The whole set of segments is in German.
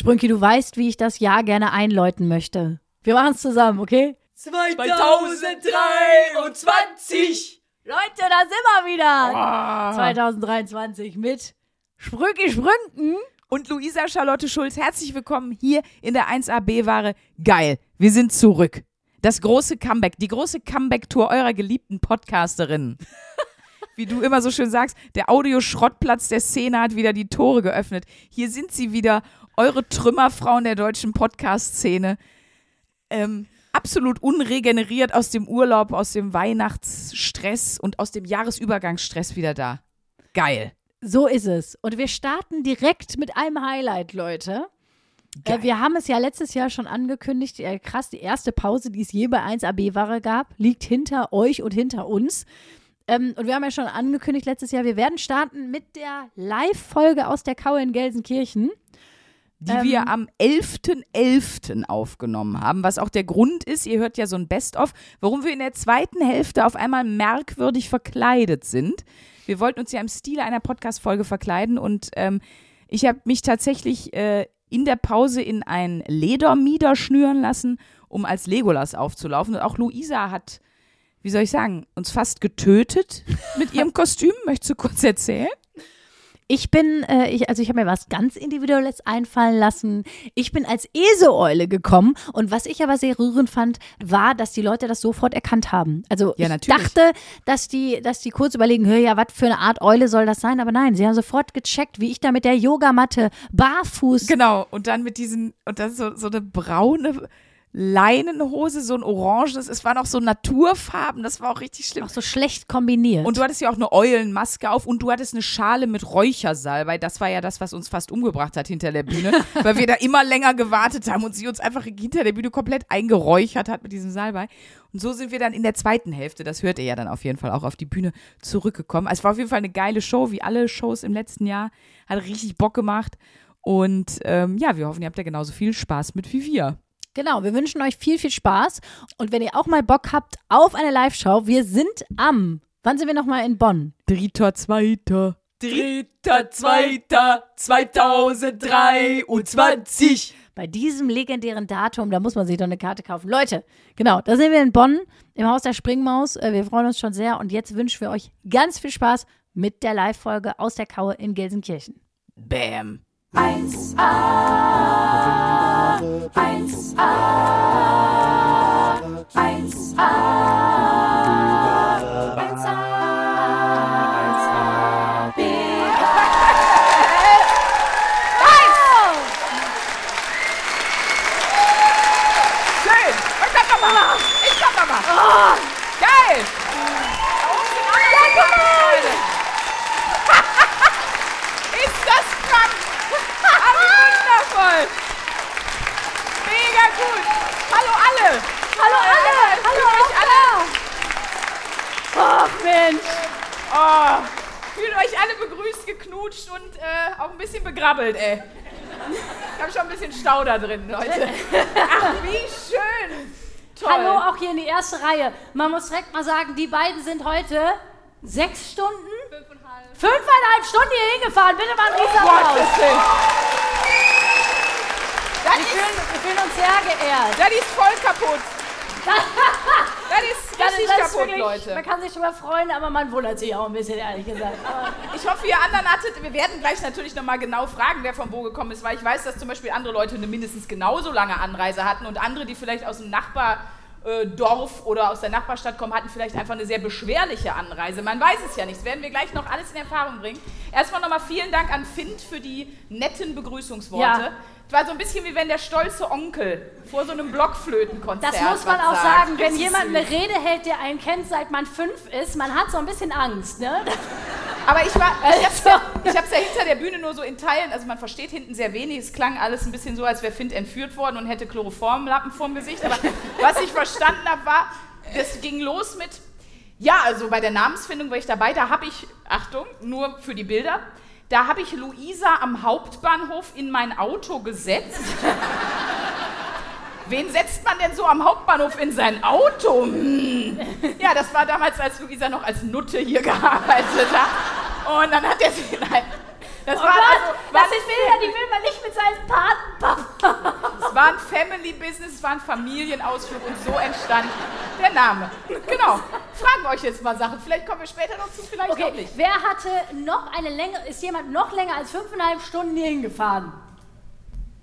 Sprünki, du weißt, wie ich das Jahr gerne einläuten möchte. Wir machen es zusammen, okay? 2023! Leute, da sind wir wieder. Ah. 2023 mit Sprünki Sprünken. Und Luisa Charlotte Schulz, herzlich willkommen hier in der 1AB-Ware. Geil, wir sind zurück. Das große Comeback, die große Comeback-Tour eurer geliebten Podcasterinnen. Wie du immer so schön sagst, der Audioschrottplatz der Szene hat wieder die Tore geöffnet. Hier sind sie wieder, eure Trümmerfrauen der deutschen Podcast-Szene. Ähm, absolut unregeneriert aus dem Urlaub, aus dem Weihnachtsstress und aus dem Jahresübergangsstress wieder da. Geil. So ist es. Und wir starten direkt mit einem Highlight, Leute. Äh, Geil. wir haben es ja letztes Jahr schon angekündigt. Krass, die erste Pause, die es je bei 1AB-Ware gab, liegt hinter euch und hinter uns. Ähm, und wir haben ja schon angekündigt letztes Jahr, wir werden starten mit der Live-Folge aus der Kaue in Gelsenkirchen. Die Ähm. wir am 11.11. aufgenommen haben, was auch der Grund ist, ihr hört ja so ein Best-of, warum wir in der zweiten Hälfte auf einmal merkwürdig verkleidet sind. Wir wollten uns ja im Stile einer Podcast-Folge verkleiden und ähm, ich habe mich tatsächlich äh, in der Pause in ein Ledermieder schnüren lassen, um als Legolas aufzulaufen. Und auch Luisa hat, wie soll ich sagen, uns fast getötet mit ihrem Kostüm. Möchtest du kurz erzählen? Ich bin, äh, ich, also ich habe mir was ganz Individuelles einfallen lassen. Ich bin als Eseeule gekommen und was ich aber sehr rührend fand, war, dass die Leute das sofort erkannt haben. Also Ja, ich natürlich. dachte, dass die, dass die kurz überlegen, hör ja, was für eine Art Eule soll das sein? Aber nein, sie haben sofort gecheckt, wie ich da mit der Yogamatte barfuß. Genau, und dann mit diesen, und dann so, so eine braune Leinenhose, so ein orangenes, es waren auch so Naturfarben, das war auch richtig schlimm. Auch so schlecht kombiniert. Und du hattest ja auch eine Eulenmaske auf und du hattest eine Schale mit Räuchersalbei. Das war ja das, was uns fast umgebracht hat hinter der Bühne, weil wir da immer länger gewartet haben und sie uns einfach hinter der Bühne komplett eingeräuchert hat mit diesem Salbei. Und so sind wir dann in der zweiten Hälfte, das hört ihr ja dann auf jeden Fall auch auf die Bühne zurückgekommen. Also es war auf jeden Fall eine geile Show, wie alle Shows im letzten Jahr. Hat richtig Bock gemacht. Und ähm, ja, wir hoffen, ihr habt ja genauso viel Spaß mit wie wir. Genau, wir wünschen euch viel, viel Spaß. Und wenn ihr auch mal Bock habt auf eine Live-Show, wir sind am, wann sind wir nochmal in Bonn? Dritter, zweiter. Dritter, zweiter, 2023. Bei diesem legendären Datum, da muss man sich doch eine Karte kaufen. Leute, genau, da sind wir in Bonn im Haus der Springmaus. Äh, Wir freuen uns schon sehr und jetzt wünschen wir euch ganz viel Spaß mit der Live-Folge aus der Kaue in Gelsenkirchen. Bam. 1A, 1A, 1A, 1A, Hallo alle. Hallo alle. Hallo euch alle. Ach Mensch! Oh, fühlt euch alle begrüßt, geknutscht und äh, auch ein bisschen begrabbelt, ey. Ich habe schon ein bisschen Stau da drin, Leute. Ach, wie schön. Toll. Hallo, auch hier in die erste Reihe. Man muss direkt mal sagen, die beiden sind heute sechs Stunden? Fünfeinhalb. Fünfeinhalb Stunden hier hingefahren. Bitte mal einen Riesenapplaus. Willen. Das Wir ist, fühlen, wir fühlen uns sehr geehrt. das ist voll kaputt. Das ist Das richtig ist kaputt, wirklich- Leute. Man kann sich drüber freuen, aber man wundert sich auch ein bisschen, ehrlich gesagt. Ich hoffe, ihr anderen hattet, wir werden gleich natürlich nochmal genau fragen, wer von wo gekommen ist, weil ich weiß, dass zum Beispiel andere Leute eine mindestens genauso lange Anreise hatten und andere, die vielleicht aus dem Nachbardorf oder aus der Nachbarstadt kommen, hatten vielleicht einfach eine sehr beschwerliche Anreise. Man weiß es ja nicht. Das werden wir gleich noch alles in Erfahrung bringen. Erstmal nochmal vielen Dank an Fint für die netten Begrüßungsworte. Ja. Es war so ein bisschen wie wenn der stolze Onkel vor so einem Blockflötenkonzert das muss man auch sagen, wenn jemand eine Rede hält, der einen kennt, seit man fünf ist, man hat so ein bisschen Angst, ne? Aber ich war, ich hab's, Also. ja, ich hab's ja hinter der Bühne nur so in Teilen, also man versteht hinten sehr wenig. Es klang alles ein bisschen so, als wäre Fint entführt worden und hätte Chloroformlappen vorm Gesicht. Aber was ich verstanden habe, war, das ging los mit, ja, also bei der Namensfindung war ich dabei, da habe ich, Achtung, nur für die Bilder, da habe ich Luisa am Hauptbahnhof in mein Auto gesetzt. Wen setzt man denn so am Hauptbahnhof in sein Auto? Hm. Ja, das war damals, als Luisa noch als Nutte hier gearbeitet hat. Und dann hat er sie. Nein, das Oh war Gott, also, war das sind Bilder, die will man nicht mit seinem Patenpapa Family Business, es war ein Familienausflug und so entstand der Name. Genau. Fragen wir euch jetzt mal Sachen. Vielleicht kommen wir später noch zu, vielleicht auch Okay, nicht. wer hatte noch eine Länge, ist jemand noch länger als fünfeinhalb Stunden hier hingefahren?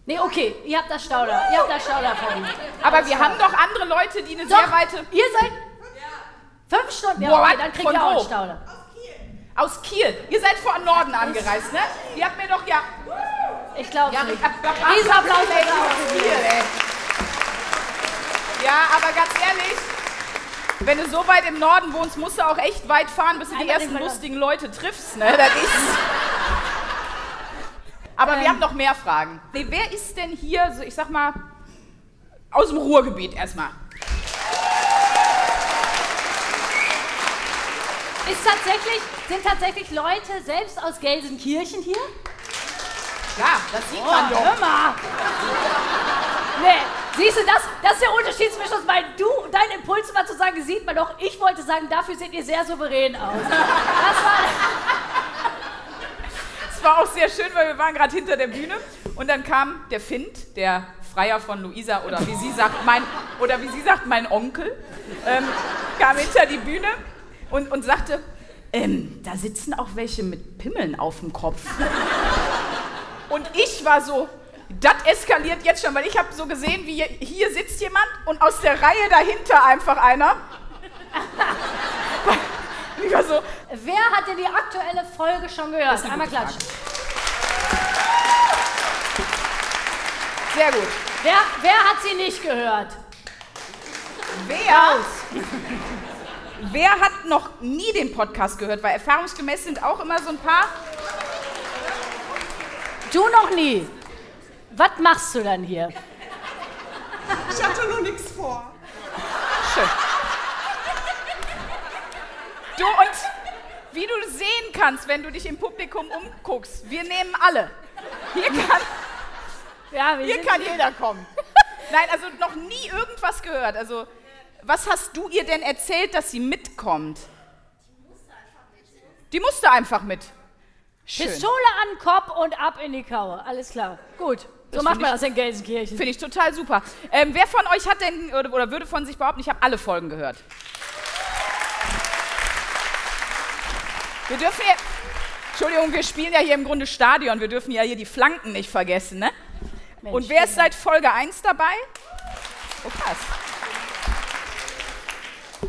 Nee, okay, ihr habt das Stauder, ihr habt das Stauder von. Aber wir haben doch andere Leute, die eine Doch, sehr weite. ihr seid fünf Stunden, ja, okay, dann kriegt ihr auch einen Stauder. Aus Kiel. Ihr seid vor Norden angereist, ne? Ihr habt mir doch ja. Ich glaube Ja, nicht. ab- ab- Dieser ab- Applaus ey, ist auch aus Kiel, ey. Ja, aber ganz ehrlich, wenn du so weit im Norden wohnst, musst du auch echt weit fahren, bis du die ersten lustigen Leute triffst, ne? Das ist. Aber wir Ähm. haben noch mehr Fragen. Nee, wer ist denn hier, so ich sag mal, aus dem Ruhrgebiet erstmal? Ist tatsächlich, sind tatsächlich Leute selbst aus Gelsenkirchen hier? Ja, das sieht Oh, man doch. hör mal. Nee, siehst du, das, das ist der Unterschied zwischen uns beiden. Du, dein Impuls war zu sagen, sieht man doch. Ich wollte sagen, dafür seht ihr sehr souverän aus. Das war, Es war auch sehr schön, weil wir waren gerade hinter der Bühne und dann kam der Fint, der Freier von Luisa oder wie sie sagt, mein, oder wie sie sagt, mein Onkel, ähm, kam hinter die Bühne und, und sagte, ähm, da sitzen auch welche mit Pimmeln auf dem Kopf. Und ich war so, das eskaliert jetzt schon, weil ich habe so gesehen, wie hier, sitzt jemand und aus der Reihe dahinter einfach einer. Ich war so, wer hat denn die aktuelle Folge schon gehört? ist eine Einmal klatschen. sehr gut. Wer, wer hat sie nicht gehört? Wer, wer hat noch nie den Podcast gehört? Weil erfahrungsgemäß sind auch immer so ein paar. Du noch nie. Was machst du dann hier? Ich hatte noch nichts vor. Schön. Du und wie du sehen kannst, wenn du dich im Publikum umguckst, wir nehmen alle. Hier kann, Ja, wir hier sind kann jeder kommen. Nein, also noch nie irgendwas gehört. Also, was hast du ihr denn erzählt, dass sie mitkommt? Die musste einfach mit. Schön. Pistole an den Kopf und ab in die Kaue. Alles klar. Gut. So Das macht man ich- das in Gelsenkirchen. Finde ich total super. Ähm, wer von euch hat denn oder, oder würde von sich behaupten, ich habe alle Folgen gehört? Wir dürfen ja. Entschuldigung, wir spielen ja hier im Grunde Stadion. Wir dürfen ja hier die Flanken nicht vergessen, ne? Mensch, Und wer ist seit Folge 1 dabei? Oh, krass.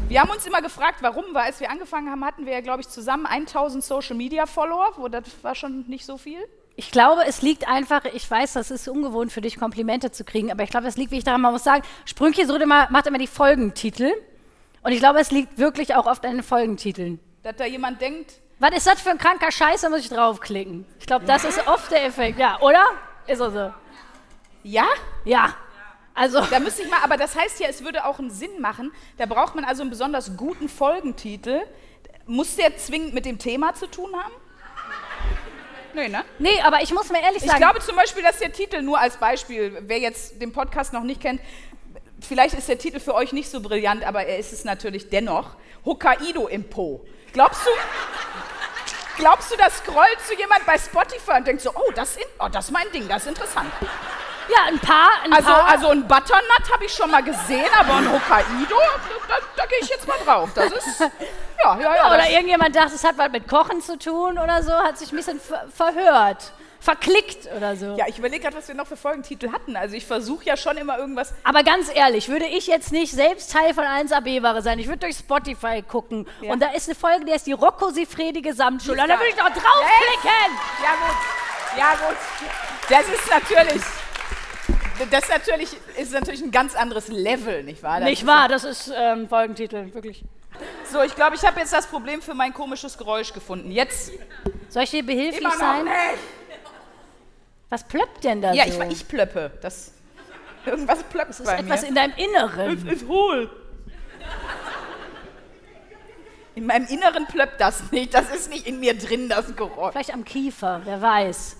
Wir haben uns immer gefragt, warum, weil als wir angefangen haben, hatten wir ja, glaube ich, zusammen 1000 Social Media Follower, wo das war schon nicht so viel. Ich glaube, es liegt einfach, ich weiß, das ist ungewohnt für dich, Komplimente zu kriegen, aber ich glaube, es liegt, wie ich daran, man muss sagen, immer, macht immer die Folgentitel. Und ich glaube, es liegt wirklich auch oft an den Folgentiteln. Dass da jemand denkt, Was ist das für ein kranker Scheiß, da muss ich draufklicken. Ich glaube, das ist oft der Effekt. Ja, oder? Ist er so. ja, Ja. Also, Da müsste ich mal, aber das heißt ja, es würde auch einen Sinn machen. Da braucht man also einen besonders guten Folgentitel. Muss der zwingend mit dem Thema zu tun haben? Nee, ne? nee, aber ich muss mir ehrlich Ich sagen, glaube zum Beispiel, dass der Titel nur als Beispiel, wer jetzt den Podcast noch nicht kennt, vielleicht ist der Titel für euch nicht so brillant, aber er ist es natürlich dennoch. Hokkaido im Po. Glaubst du, glaubst du, da scrollt zu jemand bei Spotify und denkt so, oh, das, in, oh, das ist mein Ding, das ist interessant. Ja, ein paar, ein Also, paar, also ein Butternut habe ich schon mal gesehen, aber ein Hokkaido, da, da gehe ich jetzt mal drauf. Das ist, ja, ja, ja. oder irgendjemand dachte, es hat was mit Kochen zu tun oder so, hat sich ein bisschen ver verhört, verklickt oder so. ja, ich überlege gerade, was wir noch für Folgentitel hatten. Also ich versuche ja schon immer irgendwas. Aber ganz ehrlich, würde ich jetzt nicht selbst Teil von 1AB-Ware sein, ich würde durch Spotify gucken Ja. und da ist eine Folge, die heißt die Rocco Sifredi Gesamtschule. Die Und da würde ich doch draufklicken. Ja gut, ja gut. Das ist natürlich, das ist natürlich, ist natürlich ein ganz anderes Level, nicht wahr? Das Nicht wahr, das ist ähm, Folgentitel, wirklich. So, ich glaube, ich habe jetzt das Problem für mein komisches Geräusch gefunden. Jetzt Soll ich dir behilflich immer noch sein? nicht. Was plöppt denn da Ja, so? ich, ich plöppe. Das, irgendwas plöppt das ist bei etwas mir. in deinem Inneren. ist hohl. In meinem Inneren plöppt das nicht. Das ist nicht in mir drin, das Geräusch. Vielleicht am Kiefer, wer weiß.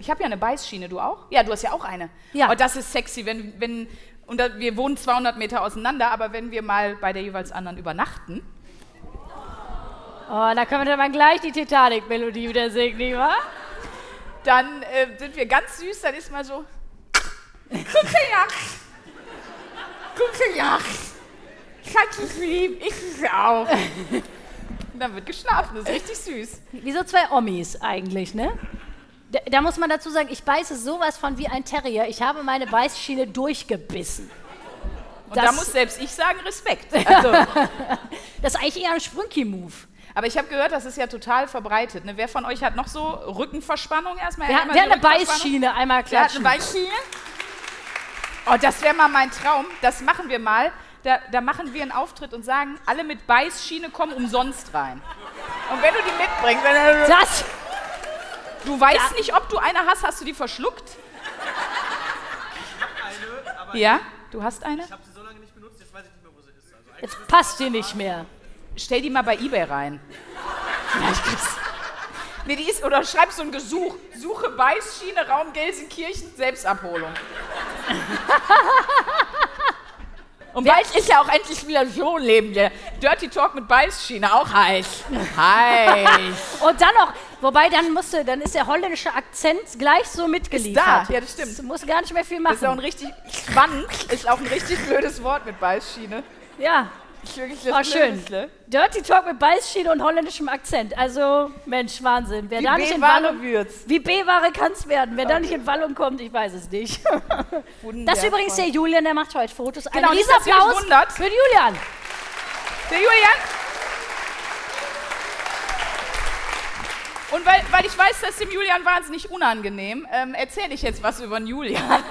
Ich habe ja eine Beißschiene, du auch? Ja, du hast ja auch eine. Ja. Oh, das ist sexy, wenn, wenn und da, wir wohnen 200 Meter auseinander, aber wenn wir mal bei der jeweils anderen übernachten, Oh, da können wir dann mal gleich die Titanic-Melodie wieder singen, nicht wahr? dann äh, sind wir ganz süß, dann ist mal so, Kuckeljach. Kuckeljach. Schatz lieb, ich es auch. Und dann wird geschlafen, das ist richtig süß. Wie so zwei Omis eigentlich, ne? Da, da muss man dazu sagen, ich beiße sowas von wie ein Terrier. Ich habe meine Beißschiene durchgebissen. Und Das- da muss selbst ich sagen, Respekt. Also, Das ist eigentlich eher ein Sprünki-Move. aber ich habe gehört, das ist ja total verbreitet. Ne? Wer von euch hat noch so Rückenverspannung erstmal? Wer, hat- Einmal hat eine? Beißschiene? Einmal Wer hat klatschen. eine Beißschiene? Oh, das wäre mal mein Traum. Das machen wir mal. Da, da machen wir einen Auftritt und sagen, alle mit Beißschiene kommen umsonst rein. Und wenn du die mitbringst, wenn du, Das, du weißt nicht, ob du eine hast, hast du die verschluckt? Ja, du hast eine? Ich habe sie so lange nicht benutzt, jetzt weiß ich nicht mehr, wo sie ist. Also jetzt passt die nicht mehr. Stell die mal bei eBay rein. Vielleicht kriegst Nee, die ist, oder schreib so ein Gesuch. Suche Beißschiene, Raum Gelsenkirchen, Selbstabholung. Und bald ist ja auch endlich wieder so ein Leben. Der Dirty Talk mit Beißschiene, auch heiß. Heiß. Und dann noch, wobei dann musste, dann ist der holländische Akzent gleich so mitgeliefert. Ist da, ja, das stimmt. Du musst gar nicht mehr viel Das ist auch ein machen. richtig, Schwanz ist auch ein richtig blödes Wort mit Beißschiene. Ja, Ich wirklich das schön. Blödeste. Dirty Talk mit Beißschiene und holländischem Akzent. Also, Mensch, Wahnsinn. Wer Wie da nicht in Wallung, wird's. wie B-Ware kann es werden. Wer da nicht in Wallung kommt, ich weiß es nicht. Das ist übrigens der Julian, der macht heute Fotos. Ein Genau, euch Riesenapplaus für den Julian. Der Julian? Und weil, weil ich weiß, das ist dem Julian wahnsinnig unangenehm, ähm, erzähle ich jetzt was über den Julian.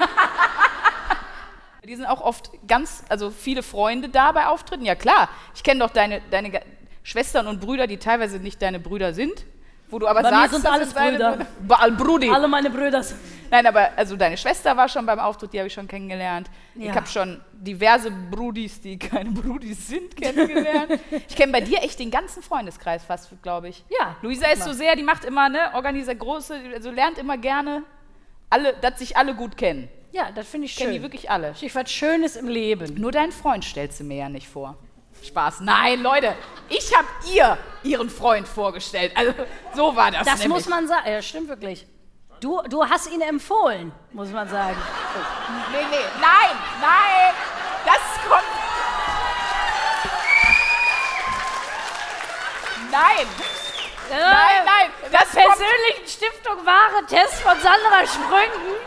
Die sind auch oft ganz, also viele Freunde da bei Auftritten. Ja klar, ich kenne doch deine, deine Schwestern und Brüder, die teilweise nicht deine Brüder sind. Wo du aber Bei mir sagst, sind das alles deine Brüder. Ba- Brudi. Alle meine Brüder. Nein, aber also deine Schwester war schon beim Auftritt, die habe ich schon kennengelernt. Ja. Ich habe schon diverse Brudis, die keine Brudis sind, kennengelernt. ich kenne bei dir echt den ganzen Freundeskreis fast, glaube ich. Ja, Luisa ist so sehr, die macht immer, ne, organisiert große, also lernt immer gerne, alle, dass sich alle gut kennen. Ja, das finde ich Kennen die schön. wirklich alle. Ich was Schönes im Leben. Nur deinen Freund stellst du mir ja nicht vor. Spaß. Nein, Leute, ich habe ihr ihren Freund vorgestellt. Also so war das. Das nämlich. muss man sagen. Ja, stimmt wirklich. Du, du hast ihn empfohlen, muss man sagen. Nee, nee, nein, nein, das kommt. Nein, nein, nein, das. Persönlichen Stiftung Ware Test von Sandra Sprüngen.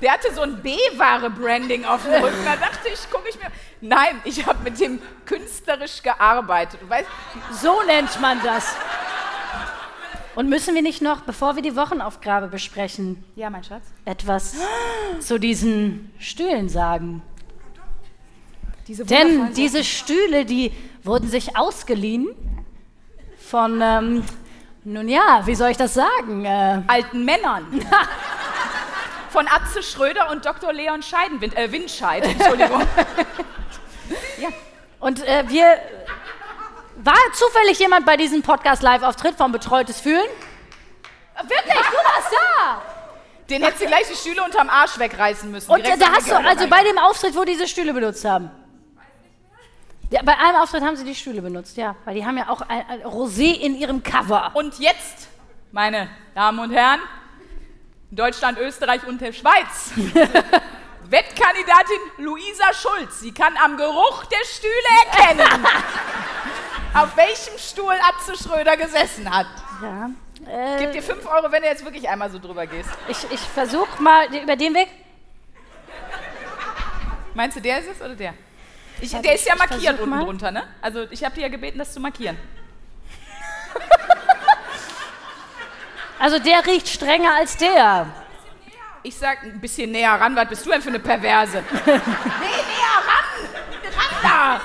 Der hatte so ein B-Ware-Branding auf dem Rücken. Da dachte ich, gucke ich mir. Nein, ich habe mit dem künstlerisch gearbeitet. Du weißt, So nennt man das. Und müssen wir nicht noch, bevor wir die Wochenaufgabe besprechen, ja, mein Schatz. etwas zu diesen Stühlen sagen? Diese Denn diese Stühle, die wurden sich ausgeliehen von, ähm, nun ja, wie soll ich das sagen? Äh, alten Männern. Von Atze Schröder und Dr. Leon Scheidenwind, äh, Windscheid, Entschuldigung. und äh, wir. War zufällig jemand bei diesem Podcast-Live-Auftritt von Betreutes Fühlen? Wirklich, du warst da! Den hättest du gleich die Stühle unterm Arsch wegreißen müssen. Und äh, da hast du, also bei dem Auftritt, wo diese Stühle benutzt haben. Ja, bei einem Auftritt haben sie die Stühle benutzt, ja. Weil die haben ja auch ein, ein Rosé in ihrem Cover. Und jetzt, meine Damen und Herren, Deutschland, Österreich und der Schweiz. Wettkandidatin Luisa Schulz. Sie kann am Geruch der Stühle erkennen, auf welchem Stuhl Atze Schröder gesessen hat. Ja. Ich gebe dir 5 Euro, wenn du jetzt wirklich einmal so drüber gehst. Ich, ich versuche mal über den Weg. Meinst du, der ist es oder der? Ich, der ist ja markiert unten mal. drunter, ne? Also ich habe dir ja gebeten, das zu markieren. Also der riecht strenger als der. Ich sag ein bisschen näher ran, was bist du denn für eine Perverse? nee, näher ran! Ran da!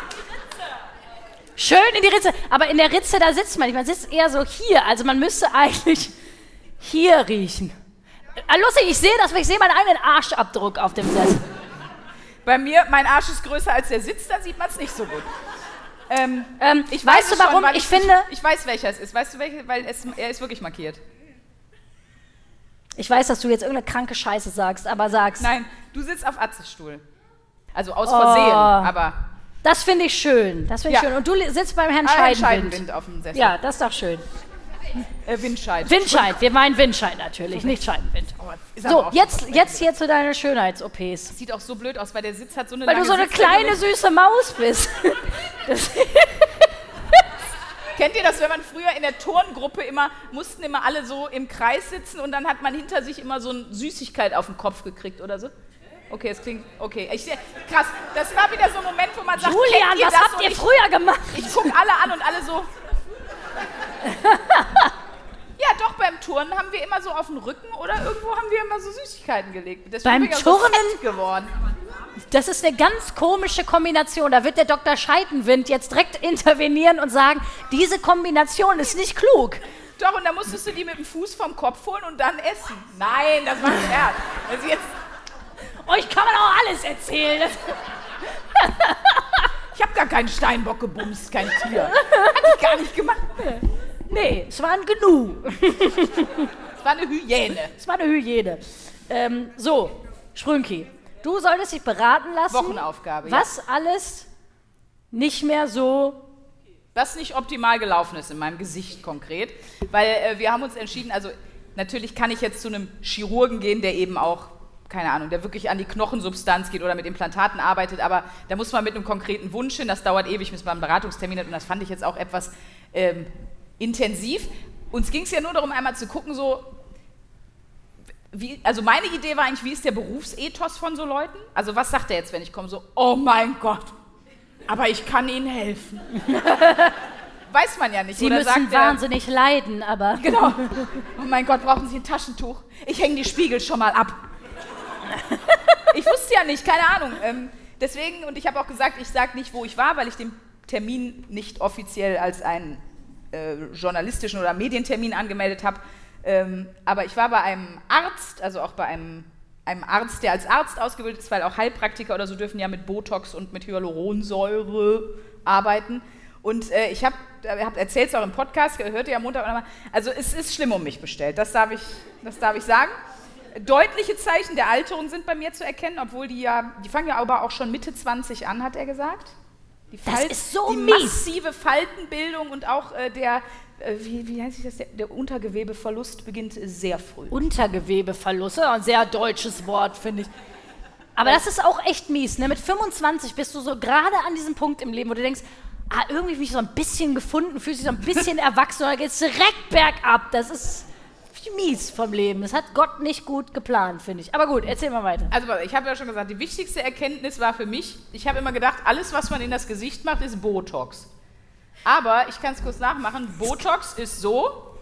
Schön in die Ritze. Aber in der Ritze, da sitzt man nicht. Man sitzt eher so hier. Also man müsste eigentlich hier riechen. Ah, lustig, ich sehe das, weil ich sehe meinen eigenen Arschabdruck auf dem Sessel. Bei mir, mein Arsch ist größer als der Sitz, da sieht man es nicht so gut. Ähm, Ähm, ich weißt weiß du es schon, warum? weil ich finde, Ich, ich weiß, welcher es ist. Weißt du, welcher? Weil es, er ist wirklich markiert. Ich weiß, dass du jetzt irgendeine kranke Scheiße sagst, aber sagst. Nein, du sitzt auf Atzes Stuhl. Also aus Oh. Versehen, aber Das finde ich schön. Das finde ich Ja. schön. Und du sitzt beim Herrn Ah, Scheidenwind. Scheidenwind auf dem Sessel. Ja, das ist doch schön. Äh, Windscheid. Windscheid, wir meinen Windscheid natürlich, nicht Scheidenwind. Aber So, jetzt, jetzt hier zu deinen Schönheits-OPs. Sieht auch so blöd aus, weil der Sitz hat so eine Weil du so eine kleine, süße Maus bist. Kennt ihr das, wenn man früher in der Turngruppe immer, mussten immer alle so im Kreis sitzen und dann hat man hinter sich immer so eine Süßigkeit auf den Kopf gekriegt oder so? Okay, es klingt, okay. Ich, krass, das war wieder so ein Moment, wo man sagt, Julian, was das? habt ihr ich, früher gemacht? Ich gucke alle an und alle so. ja, doch, beim Turnen haben wir immer so auf den Rücken oder irgendwo haben wir immer so Süßigkeiten gelegt. Deswegen Beim bin ich auch so Turnen? geworden. Das ist eine ganz komische Kombination. Da wird der Dr. Scheidenwind jetzt direkt intervenieren und sagen, diese Kombination ist nicht klug. Doch, und dann musstest du die mit dem Fuß vom Kopf holen und dann essen. Nein, das war ein Scherz. Also jetzt, Euch kann man auch alles erzählen. Ich habe gar keinen Steinbock gebumst, kein Tier. Hat ich gar nicht gemacht. Nee, es war ein Gnu. Es war eine Hyäne. Es war eine Hygiene. Ähm, so, Schrünki, du solltest dich beraten lassen, Wochenaufgabe, ja. was alles nicht mehr so was nicht optimal gelaufen ist in meinem Gesicht konkret, weil äh, wir haben uns entschieden, also natürlich kann ich jetzt zu einem Chirurgen gehen, der eben auch, keine Ahnung, der wirklich an die Knochensubstanz geht oder mit Implantaten arbeitet, aber da muss man mit einem konkreten Wunsch hin, das dauert ewig, bis man einen Beratungstermin hat und das fand ich jetzt auch etwas ähm, intensiv. Uns ging es ja nur darum, einmal zu gucken, so, wie, also meine Idee war eigentlich, wie ist der Berufsethos von so Leuten? Also was sagt er jetzt, wenn ich komme, so, oh mein Gott, aber ich kann Ihnen helfen. Weiß man ja nicht. Sie Oder müssen sagt er, wahnsinnig leiden, aber Genau. Oh mein Gott, brauchen Sie ein Taschentuch? Ich hänge die Spiegel schon mal ab. Ich wusste ja nicht, keine Ahnung. Ähm, deswegen, und ich habe auch gesagt, ich sage nicht, wo ich war, weil ich den Termin nicht offiziell als einen äh, journalistischen oder Medientermin angemeldet habe. Ähm, aber ich war bei einem Arzt, also auch bei einem, einem Arzt, der als Arzt ausgebildet ist, weil auch Heilpraktiker oder so dürfen ja mit Botox und mit Hyaluronsäure arbeiten. Und äh, ich habe hab erzählt es auch im Podcast, hört ihr am Montag nochmal. Also es ist schlimm um mich bestellt, das darf ich, das darf ich sagen. Deutliche Zeichen der Alterung sind bei mir zu erkennen, obwohl die ja, die fangen ja aber auch schon Mitte 20 an, hat er gesagt. Die Das ist so die mies. massive Faltenbildung und auch äh, der, äh, wie, wie heißt das, der, der Untergewebeverlust beginnt sehr früh. Untergewebeverlust, ja, ein sehr deutsches Wort, finde ich. Aber das ist auch echt mies. Ne? Mit 25 bist du so gerade an diesem Punkt im Leben, wo du denkst, ah, irgendwie bin ich so ein bisschen gefunden, fühlst dich so ein bisschen erwachsen und dann geht es direkt bergab. Das ist mies vom Leben. Das hat Gott nicht gut geplant, finde ich. Aber gut, erzähl mal weiter. Also ich habe ja schon gesagt, die wichtigste Erkenntnis war für mich, ich habe immer gedacht, alles, was man in das Gesicht macht, ist Botox. Aber ich kann es kurz nachmachen, Botox ist so,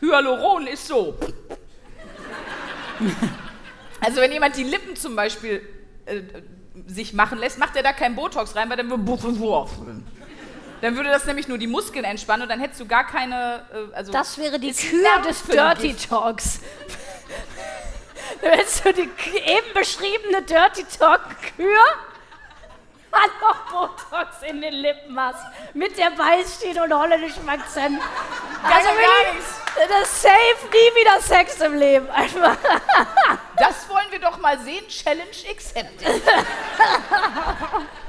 Hyaluron ist so. Also wenn jemand die Lippen zum Beispiel äh, sich machen lässt, macht er da kein Botox rein, weil dann würde dann würde das nämlich nur die Muskeln entspannen und dann hättest du gar keine. Äh, also Das wäre die Kür des. Dirty Talks. Du hättest du die eben beschriebene Dirty Talk Kür an noch Botox in den Lippen hast. Mit der Beißstiel und holländischem Akzent. Also wirklich, das ist safe nie wieder Sex im Leben. Einfach. Das wollen wir doch mal sehen. Challenge accepted.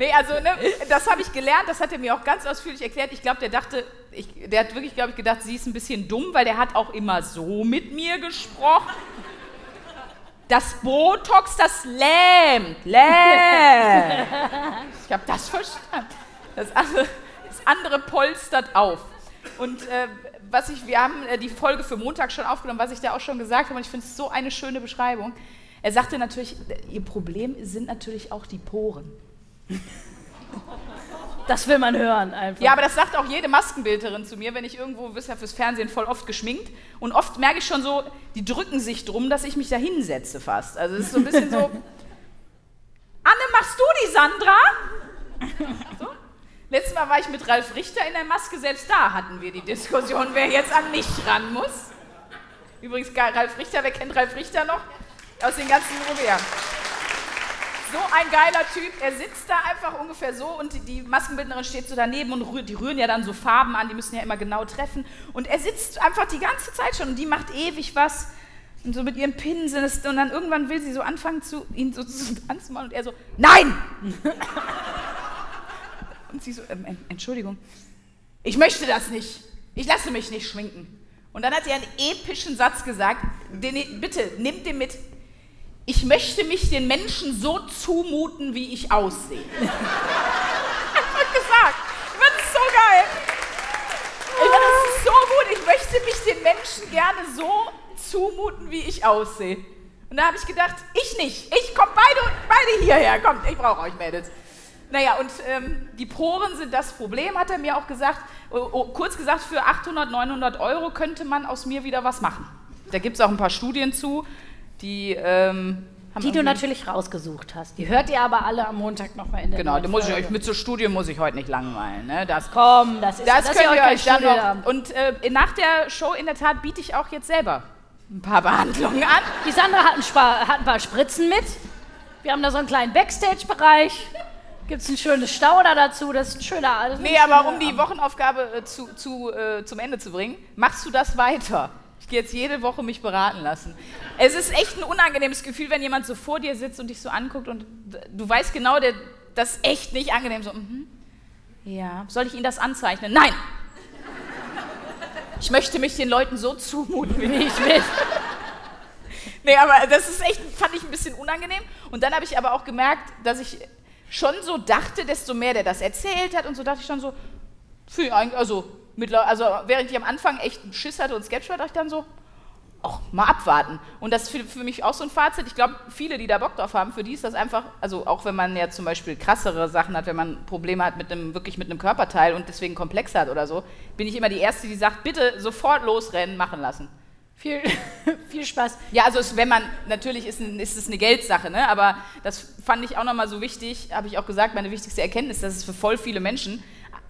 nee, also, ne, das habe ich gelernt. Das hat er mir auch ganz ausführlich erklärt. Ich glaube, der dachte, ich, der hat wirklich, glaube ich, gedacht, sie ist ein bisschen dumm, weil der hat auch immer so mit mir gesprochen. Das Botox, das lähmt. Lähmt. Ich habe das verstanden. Das andere, das andere polstert auf. Und äh, was ich, wir haben äh, die Folge für Montag schon aufgenommen, was ich da auch schon gesagt habe, und ich finde es so eine schöne Beschreibung. Er sagte natürlich, ihr Problem sind natürlich auch die Poren. Das will man hören einfach. Ja, aber das sagt auch jede Maskenbildnerin zu mir, wenn ich irgendwo, du bist ja fürs Fernsehen voll oft geschminkt. Und oft merke ich schon so, die drücken sich drum, dass ich mich da hinsetze fast. Also es ist so ein bisschen so, Anne, machst du die Sandra? So. Letztes Mal war ich mit Ralf Richter in der Maske, selbst da hatten wir die Diskussion, wer jetzt an mich ran muss. Übrigens, Ralf Richter, wer kennt Ralf Richter noch? Aus den ganzen Rubian. So ein geiler Typ. Er sitzt da einfach ungefähr so und die, Maskenbildnerin steht so daneben und rührt, die rühren ja dann so Farben an, die müssen ja immer genau treffen. Und er sitzt einfach die ganze Zeit schon und die macht ewig was. Und so mit ihren Pinsel. das- Und dann irgendwann will sie so anfangen, zu, ihn so zu anzumachen und er so, nein! und sie so, ähm, Entschuldigung, ich möchte das nicht. Ich lasse mich nicht schminken. Und dann hat sie einen epischen Satz gesagt, den, bitte, nehmt den mit. Ich möchte mich den Menschen so zumuten, wie ich aussehe. Einfach gesagt. Ich fand so geil. Ich fand das so gut. Ich möchte mich den Menschen gerne so zumuten, wie ich aussehe. Und da habe ich gedacht, ich nicht. Ich komme beide, beide hierher. Kommt, ich brauche euch Mädels. Naja, und ähm, die Poren sind das Problem, hat er mir auch gesagt. Oh, oh, kurz gesagt, für 800, 900 Euro könnte man aus mir wieder was machen. Da gibt es auch ein paar Studien zu, die ähm, haben Die du natürlich rausgesucht hast. Die hört ihr aber alle am Montag nochmal in der Genau, da muss ich euch mit zur Studie muss ich heute nicht langweilen. Ne? Das, Komm, das ist das dass könnt ihr euch dann noch. habt. Und äh, nach der Show in der Tat biete ich auch jetzt selber ein paar Behandlungen an. Die Sandra hat ein, Spa hat ein paar Spritzen mit. Wir haben da so einen kleinen Backstage-Bereich. Gibt es ein schönes Stauder dazu. Das ist ein schöner. das ist Nee, aber um die. Wochenaufgabe äh, zu, zu, äh, zum Ende zu bringen, machst du das weiter. Jetzt jede Woche mich beraten lassen. Es ist echt ein unangenehmes Gefühl, wenn jemand so vor dir sitzt und dich so anguckt und du weißt genau, der, das ist echt nicht angenehm. So, mhm. Ja, soll ich Ihnen das anzeichnen? Nein! Ich möchte mich den Leuten so zumuten, wie ich will. Nee, aber das ist echt, fand ich ein bisschen unangenehm. Und dann habe ich aber auch gemerkt, dass ich schon so dachte, desto mehr der das erzählt hat und so dachte ich dann so, also, mittler, also während ich am Anfang echt einen Schiss hatte und Sketch war, dachte ich dann so, ach, mal abwarten. Und das ist für, für mich auch so ein Fazit. Ich glaube, viele, die da Bock drauf haben, für die ist das einfach, also auch wenn man ja zum Beispiel krassere Sachen hat, wenn man Probleme hat mit einem, wirklich mit einem Körperteil und deswegen Komplex hat oder so, bin ich immer die Erste, die sagt, bitte sofort losrennen, machen lassen. Viel, viel Spaß. Ja, also es, wenn man, natürlich ist, ist es eine Geldsache, ne? aber das fand ich auch nochmal so wichtig, habe ich auch gesagt, meine wichtigste Erkenntnis, dass es für voll viele Menschen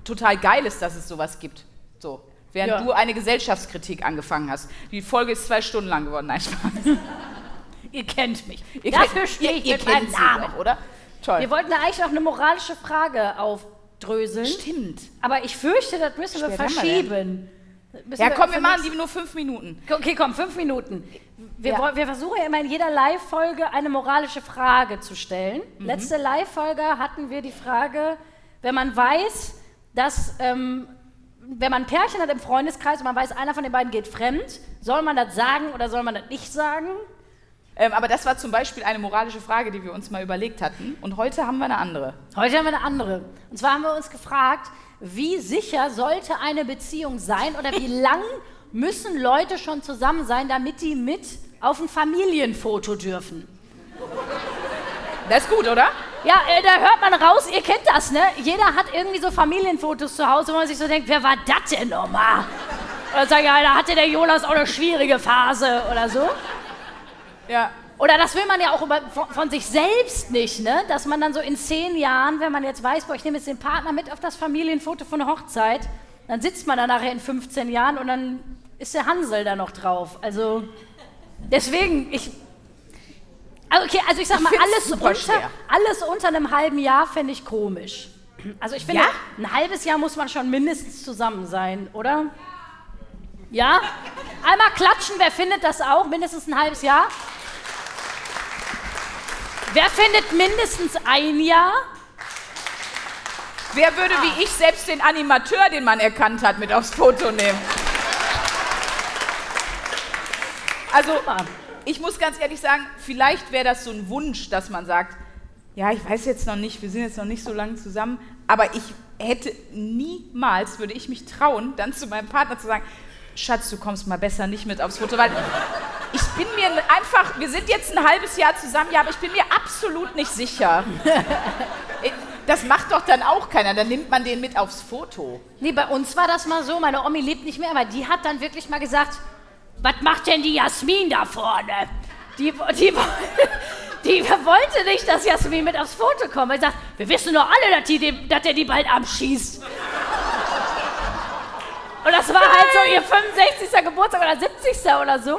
total geil ist, dass es sowas gibt. So. Während Ja. du eine Gesellschaftskritik angefangen hast. Die Folge ist zwei Stunden lang geworden. Nein, Spaß. Ihr kennt mich. Ihr Dafür kennt- stehe ihr- ich ihr mit meinem kennt sie Namen. doch, oder? Toll. Wir wollten eigentlich noch eine moralische Frage aufdröseln. Stimmt. Aber ich fürchte, das müssen wir wir verschieben. Müssen Ja, komm, wir machen die nur fünf Minuten. Okay, komm, fünf Minuten. Wir, Ja. wir versuchen ja immer in jeder Live-Folge eine moralische Frage zu stellen. Mhm. Letzte Live-Folge hatten wir die Frage, wenn man weiß, dass, ähm, wenn man ein Pärchen hat im Freundeskreis und man weiß, einer von den beiden geht fremd, soll man das sagen oder soll man das nicht sagen? Ähm, aber das war zum Beispiel eine moralische Frage, die wir uns mal überlegt hatten. Und heute haben wir eine andere. Heute haben wir eine andere. Und zwar haben wir uns gefragt, wie sicher sollte eine Beziehung sein oder wie lang müssen Leute schon zusammen sein, damit die mit auf ein Familienfoto dürfen? Das ist gut, oder? Ja, äh, da hört man raus, ihr kennt das, ne? Jeder hat irgendwie so Familienfotos zu Hause, wo man sich so denkt, wer war das denn nochmal? Oder sag ja, da hatte der Jonas auch eine schwierige Phase oder so. Ja. Oder das will man ja auch über, von, von sich selbst nicht, ne? Dass man dann so in zehn Jahren, wenn man jetzt weiß, boah, ich nehme jetzt den Partner mit auf das Familienfoto von der Hochzeit, dann sitzt man da nachher in 15 Jahren und dann ist der Hansel da noch drauf. Also deswegen, ich. Also, okay, also ich sag Ich mal, find's alles unter, schwer. alles unter einem halben Jahr fände ich komisch. Also ich finde, Ja? ein halbes Jahr muss man schon mindestens zusammen sein, oder? Ja? Einmal klatschen, wer findet das auch? Mindestens ein halbes Jahr? Wer findet mindestens ein Jahr? Wer würde Ah. wie ich selbst den Animateur, den man erkannt hat, mit aufs Foto nehmen? Also. Ich muss ganz ehrlich sagen, vielleicht wäre das so ein Wunsch, dass man sagt, ja, ich weiß jetzt noch nicht, wir sind jetzt noch nicht so lange zusammen, aber ich hätte niemals, würde ich mich trauen, dann zu meinem Partner zu sagen, Schatz, du kommst mal besser nicht mit aufs Foto, weil ich bin mir einfach, wir sind jetzt ein halbes Jahr zusammen, ja, aber ich bin mir absolut nicht sicher. Das macht doch dann auch keiner, dann nimmt man den mit aufs Foto. Nee, bei uns war das mal so, meine Omi lebt nicht mehr, aber die hat dann wirklich mal gesagt, was macht denn die Jasmin da vorne? Die, die, die wollte nicht, dass Jasmin mit aufs Foto kommt. Sie sagt, wir wissen doch alle, dass, die, dass der die bald abschießt. Und das war halt so ihr 65. Geburtstag oder 70. oder so.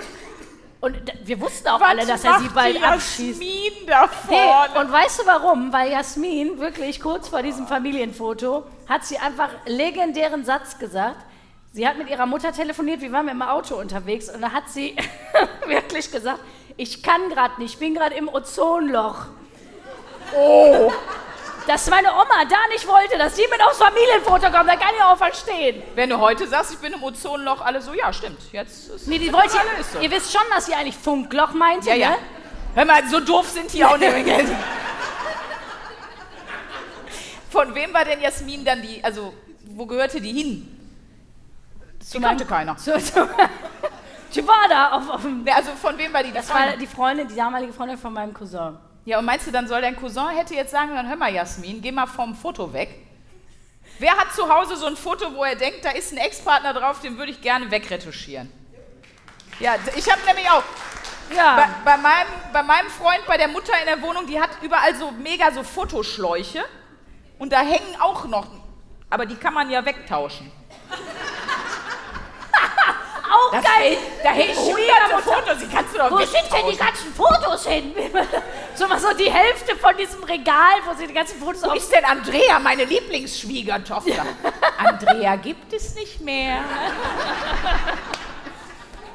Und wir wussten auch alle, dass er sie bald die abschießt. Jasmin da Nee, vorne? und weißt du warum? Weil Jasmin wirklich kurz vor diesem Familienfoto hat sie einfach legendären Satz gesagt. Sie hat mit ihrer Mutter telefoniert, wir waren dem Auto unterwegs und da hat sie wirklich gesagt, ich kann gerade nicht, ich bin gerade im Ozonloch. Oh. dass meine Oma da nicht wollte, dass sie mit aufs Familienfoto kommt, da kann ich auch verstehen. Wenn du heute sagst, ich bin im Ozonloch, alle so, ja, stimmt. Jetzt ist Nee, die wollte so. ja, ihr wisst schon, dass sie eigentlich Funkloch meinte, Ja, ja. ne? Hör mal, so doof sind die auch nicht. Von wem war denn Jasmin dann die, also wo gehörte die hin? Die kannte keiner. So, so. Die war da auf, auf dem, Ne, Also von wem war die? Das war die Freundin, die damalige Freundin von meinem Cousin. ja, und meinst du, dann soll dein Cousin hätte jetzt sagen, dann hör mal, Jasmin, geh mal vom Foto weg. Wer hat zu Hause so ein Foto, wo er denkt, da ist ein Ex-Partner drauf, den würde ich gerne wegretuschieren? Ja, ich habe nämlich auch. Ja. Bei, bei, meinem, bei meinem Freund, bei der Mutter in der Wohnung, die hat überall so mega so Fotoschläuche. Und da hängen auch noch. Aber die kann man ja wegtauschen. Auch Das geil. Da hängen hunderte Fotos, die kannst du doch Wo sind denn die ganzen Fotos hin? so mal so die Hälfte von diesem Regal, wo sie die ganzen Fotos Wo ist denn Andrea, meine Lieblingsschwiegertochter? Andrea gibt es nicht mehr.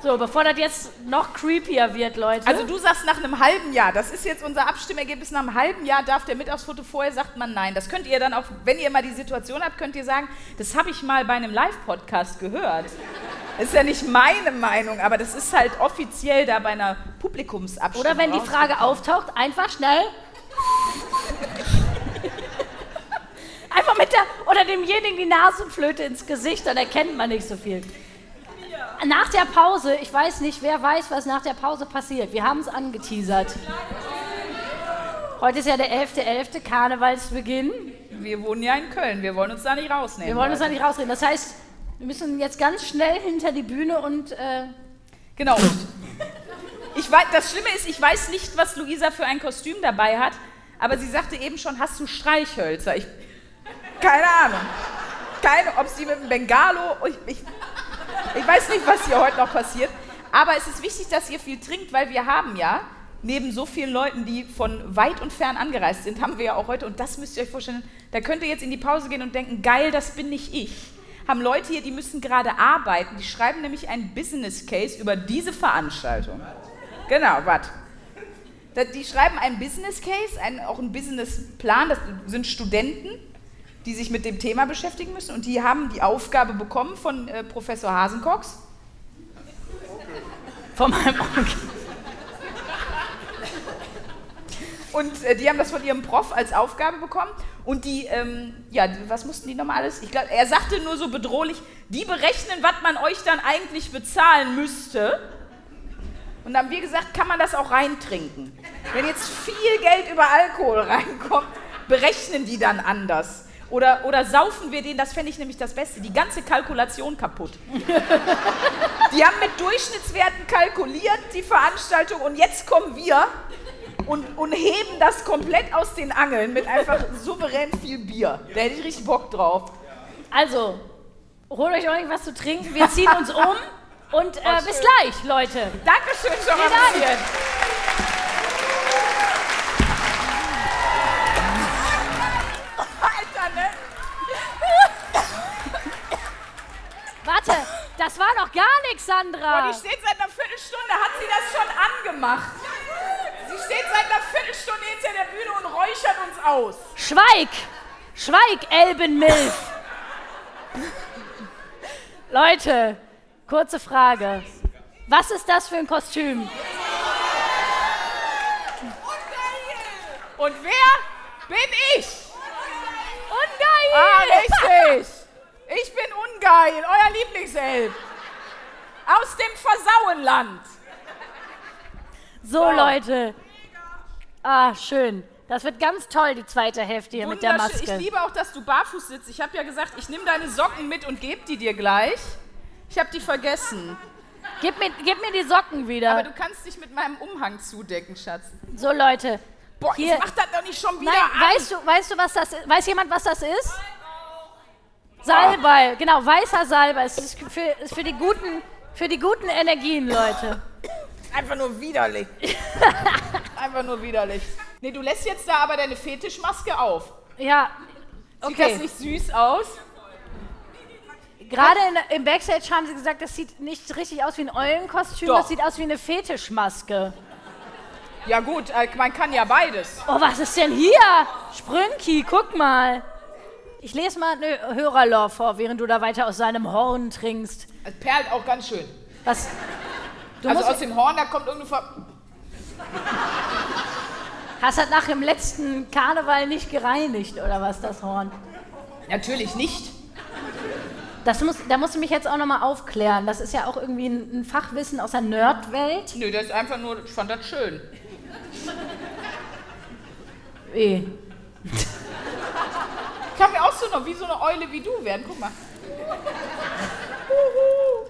So, bevor das jetzt noch creepier wird, Leute. Also du sagst nach einem halben Jahr, das ist jetzt unser Abstimmergebnis, nach einem halben Jahr darf der mit aufs Foto, vorher sagt man nein. Das könnt ihr dann auch, wenn ihr mal die Situation habt, könnt ihr sagen, das habe ich mal bei einem Live-Podcast gehört. Das ist ja nicht meine Meinung, aber das ist halt offiziell da bei einer Publikumsabstimmung. Oder wenn die Frage auftaucht, einfach schnell. Einfach mit der oder demjenigen die Nasenflöte ins Gesicht, dann erkennt man nicht so viel. Nach der Pause, ich weiß nicht, wer weiß, was nach der Pause passiert. Wir haben es angeteasert. Heute ist ja der 11.11. Karnevalsbeginn. Wir wohnen ja in Köln, wir wollen uns da nicht rausnehmen. Wir wollen uns da nicht rausreden. Das heißt, wir müssen jetzt ganz schnell hinter die Bühne und äh, Genau. Ich weiß, das Schlimme ist, ich weiß nicht, was Luisa für ein Kostüm dabei hat, aber sie sagte eben schon, hast du Streichhölzer? Ich, keine Ahnung. Keine, ob sie mit dem Bengalo, ich, ich, ich weiß nicht, was hier heute noch passiert, aber es ist wichtig, dass ihr viel trinkt, weil wir haben ja, neben so vielen Leuten, die von weit und fern angereist sind, haben wir ja auch heute, und das müsst ihr euch vorstellen, da könnt ihr jetzt in die Pause gehen und denken, geil, das bin nicht ich. Haben Leute hier, die müssen gerade arbeiten, die schreiben nämlich einen Business Case über diese Veranstaltung. Genau. Da- Die schreiben einen Business Case, einen, auch einen Businessplan, das sind Studenten, die sich mit dem Thema beschäftigen müssen und die haben die Aufgabe bekommen von äh, Professor Hasenkox. von meinem Onkel. Und äh, die haben das von ihrem Prof als Aufgabe bekommen. Und die, ähm, ja, was mussten die nochmal alles? Ich glaube, er sagte nur so bedrohlich, die berechnen, was man euch dann eigentlich bezahlen müsste. Und dann haben wir gesagt, kann man das auch reintrinken? Wenn jetzt viel Geld über Alkohol reinkommt, berechnen die dann anders. Oder, oder saufen wir denen, das fände ich nämlich das Beste, die ganze Kalkulation kaputt. Die haben mit Durchschnittswerten kalkuliert, die Veranstaltung, und jetzt kommen wir und, und heben das komplett aus den Angeln mit einfach souverän viel Bier. Da hätte ich richtig Bock drauf. Also, holt euch ordentlich was zu trinken. Wir ziehen uns um und äh, bis gleich, Leute. Dankeschön schon mal Dank. Alter, ne? Warte, das war noch gar nichts, Sandra. Und die steht seit einer Viertelstunde, hat sie das schon angemacht. Sie steht seit einer Viertelstunde hinter der Bühne und räuchert uns aus. Schweig! Schweig, Elbenmilf! Leute, kurze Frage. Was ist das für ein Kostüm? Und wer bin ich? Ungeil! Ah, richtig. Ich bin ungeil, euer Lieblingselb. Aus dem Versauenland. So, Leute. Ah, schön. Das wird ganz toll, die zweite Hälfte hier mit der. Maske. Ich liebe auch, dass du barfuß sitzt. Ich habe ja gesagt, ich nehme deine Socken mit und gebe die dir gleich. Ich habe die vergessen. Gib mir, gib mir die Socken wieder. Aber du kannst dich mit meinem Umhang zudecken, Schatz. so, Leute. Boah, Hier- jetzt mach das doch nicht schon wieder Nein, an. weißt du, weißt du, was das ist? Weiß jemand, was das ist? Salbei, genau, weißer Salbei. Es ist für, ist für, die guten, für die guten Energien, Leute. Einfach nur widerlich. Einfach nur widerlich. Nee, du lässt jetzt da aber deine Fetischmaske auf. Ja, Sieht das nicht süß aus? Gerade in, im Backstage haben sie gesagt, das sieht nicht richtig aus wie ein Eulenkostüm, Doch. das sieht aus wie eine Fetischmaske. Ja gut, äh, man kann ja beides. Oh, was ist denn hier? Sprünki, guck mal. Ich lese mal eine Hörerlore vor, während du da weiter aus seinem Horn trinkst. Es perlt auch ganz schön. Was? Du also aus dem Horn, da kommt irgendeine Ver hast das nach dem letzten Karneval nicht gereinigt, oder was, das Horn? Natürlich nicht. Das muss, da musst du mich jetzt auch nochmal aufklären. Das ist ja auch irgendwie ein, ein Fachwissen aus der Nerdwelt. Nö, das ist einfach nur, ich fand das schön. Eh. Ich kann mir auch so noch wie so eine Eule wie du werden. Guck mal.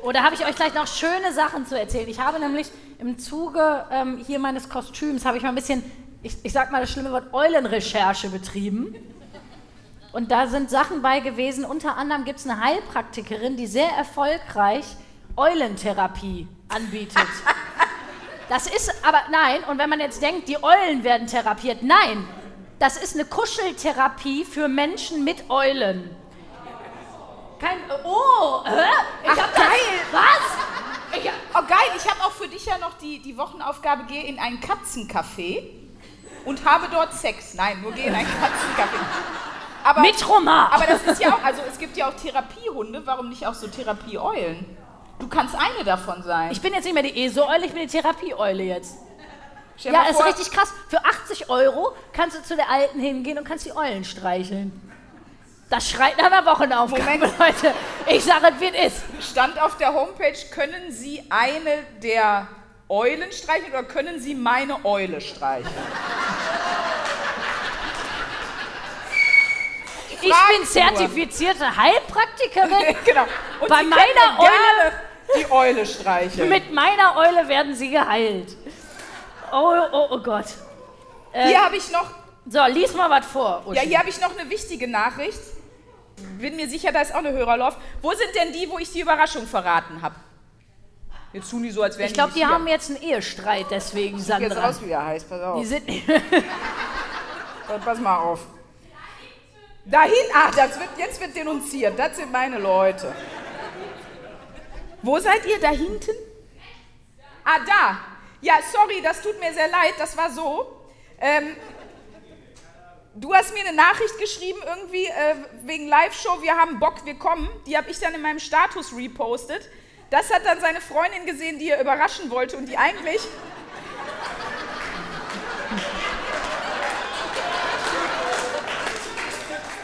Oder habe ich euch gleich noch schöne Sachen zu erzählen? Ich habe nämlich im Zuge ähm, hier meines Kostüms, habe ich mal ein bisschen, ich, ich sag mal das schlimme Wort, Eulenrecherche betrieben. Und da sind Sachen bei gewesen. Unter anderem gibt es eine Heilpraktikerin, die sehr erfolgreich Eulentherapie anbietet. Das ist aber, nein, und wenn man jetzt denkt, die Eulen werden therapiert, nein, das ist eine Kuscheltherapie für Menschen mit Eulen. Kein, oh, hä? Ich Ach, hab geil. Das, was? Ich, Oh geil, ich habe auch für dich ja noch die, die Wochenaufgabe, gehe in ein Katzencafé und habe dort Sex. Nein, nur gehe in ein Katzencafé. Aber, mit Roma. aber das ist ja auch, also es gibt ja auch Therapiehunde, warum nicht auch so Therapieeulen? Du kannst eine davon sein. ich bin jetzt nicht mehr die ESO-Eule, ich bin die Therapie-Eule jetzt. Ja, ist richtig krass. Für 80 Euro kannst du zu der Alten hingehen und kannst die Eulen streicheln. Das schreit nach einer Wochenaufgabe, Moment. Leute. Ich sage es, wie es ist. Stand auf der Homepage, können Sie eine der Eulen streicheln oder können Sie meine Eule streicheln? Ich bin zertifizierte Heilpraktikerin. genau. Und Bei Sie meiner Eule- die Eule streicheln. Mit meiner Eule werden sie geheilt. Oh, oh, oh Gott. Hier habe ich noch So, lies mal was vor. Uschi. Ja, hier habe ich noch eine wichtige Nachricht. Bin mir sicher, da ist auch eine Hörerlauf. Wo sind denn die, wo ich die Überraschung verraten habe? Jetzt tun die so, als wären ich glaube, die die haben jetzt einen Ehestreit, deswegen. Jetzt Sandra. raus, wie er heißt. Pass auf. Die sind So, Pass mal auf. Dahin, ach, das wird, jetzt wird denunziert. Das sind meine Leute. Wo seid ihr? Da hinten? Ah, da. Ja, sorry, das tut mir sehr leid. Das war so. Ähm, du hast mir eine Nachricht geschrieben, irgendwie äh, wegen Live-Show, wir haben Bock, wir kommen. Die habe ich dann in meinem Status repostet. Das hat dann seine Freundin gesehen, die er überraschen wollte und die eigentlich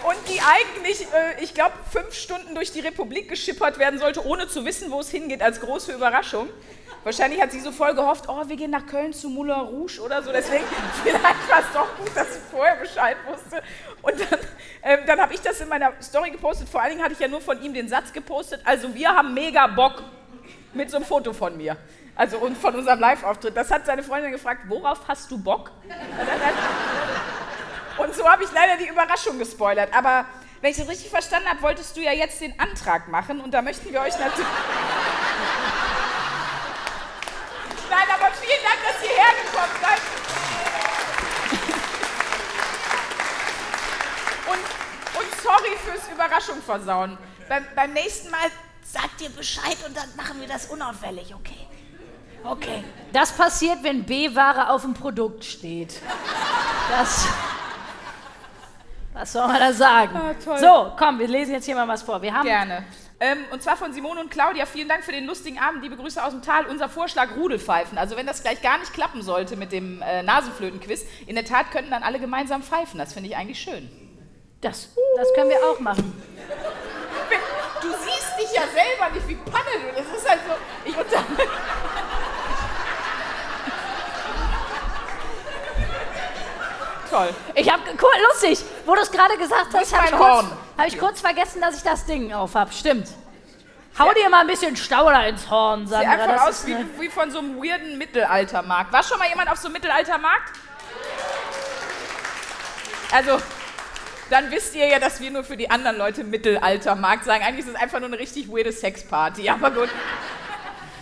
und die eigentlich, äh, ich glaube, fünf Stunden durch die Republik geschippert werden sollte, ohne zu wissen, wo es hingeht, als große Überraschung. Wahrscheinlich hat sie so voll gehofft, oh, wir gehen nach Köln zu Moulin Rouge oder so. Deswegen, vielleicht war es doch gut, dass sie vorher Bescheid wusste. Und dann, ähm, dann habe ich das in meiner Story gepostet. Vor allen Dingen hatte ich ja nur von ihm den Satz gepostet. Also wir haben mega Bock mit so einem Foto von mir. Also und von unserem Live-Auftritt. Das hat seine Freundin gefragt, worauf hast du Bock? Und so habe ich leider die Überraschung gespoilert. Aber wenn ich das richtig verstanden habe, wolltest du ja jetzt den Antrag machen und da möchten wir euch natürlich. Nein, aber vielen Dank, dass ihr hergekommen seid. Und, und sorry fürs Überraschung versauen. Beim, beim nächsten Mal sagt ihr Bescheid und dann machen wir das unauffällig, okay? Okay. Das passiert, wenn B-Ware auf dem Produkt steht. Das. Was soll man da sagen? Ah. So, komm, wir lesen jetzt hier mal was vor. Wir haben. Gerne. Ähm, und zwar von Simone und Claudia. Vielen Dank für den lustigen Abend. Liebe Grüße aus dem Tal. Unser Vorschlag Rudelpfeifen. Also wenn das gleich gar nicht klappen sollte mit dem äh, Nasenflötenquiz, in der Tat könnten dann alle gemeinsam pfeifen. Das finde ich eigentlich schön. Das, das können wir auch machen. Du siehst dich ja selber nicht wie Panne. Du. Das ist halt so. Ich unter Toll. Ich habe cool, lustig, wo du es gerade gesagt hast, habe ich, kurz, Horn? hab ich kurz vergessen, dass ich das Ding auf habe. Stimmt. Hau dir mal ein bisschen Stauder ins Horn, Sieht Sandra. einfach Das aus wie, wie von so einem weirden Mittelaltermarkt. War schon mal jemand auf so einem Mittelaltermarkt? Also, dann wisst ihr ja, dass wir nur für die anderen Leute Mittelaltermarkt sagen. Eigentlich ist es einfach nur eine richtig weirde Sexparty, aber gut.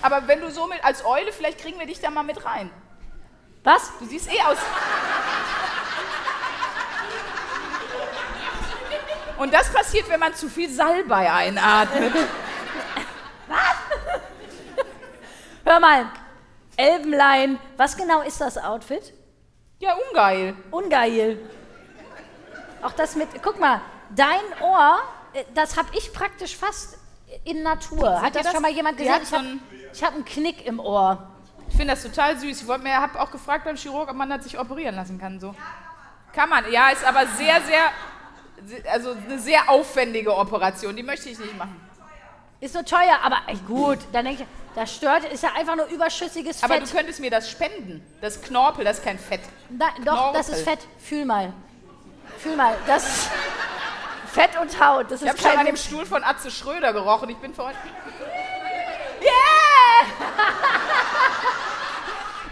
Aber wenn du so mit als Eule, vielleicht kriegen wir dich da mal mit rein. was? Du siehst eh aus. Und das passiert, wenn man zu viel Salbei einatmet. Hör mal, Elbenlein, was genau ist das Outfit? Ja, ungeil. Ungeil. Auch das mit, guck mal, dein Ohr, äh, das habe ich praktisch fast in Natur. Hat das, das? schon mal jemand hat Ich habe hab einen Knick im Ohr. Ich finde das total süß. Ich habe auch gefragt beim Chirurg, ob man das sich operieren lassen kann. So. Kann man. Ja, ist aber sehr, sehr, se- also eine sehr aufwendige Operation. Die möchte ich nicht machen. Ist so teuer, aber ey, gut, dann denke ich, das stört, ist ja einfach nur überschüssiges Aber Fett. du könntest mir das spenden. Das Knorpel, das ist kein Fett. Nein, doch, das ist Knorpel. Fett. Fühl mal. Fühl mal. Das ist Fett und Haut. Das Ich ist habe schon an dem Stuhl von Atze Schröder gerochen. Ich bin für heute.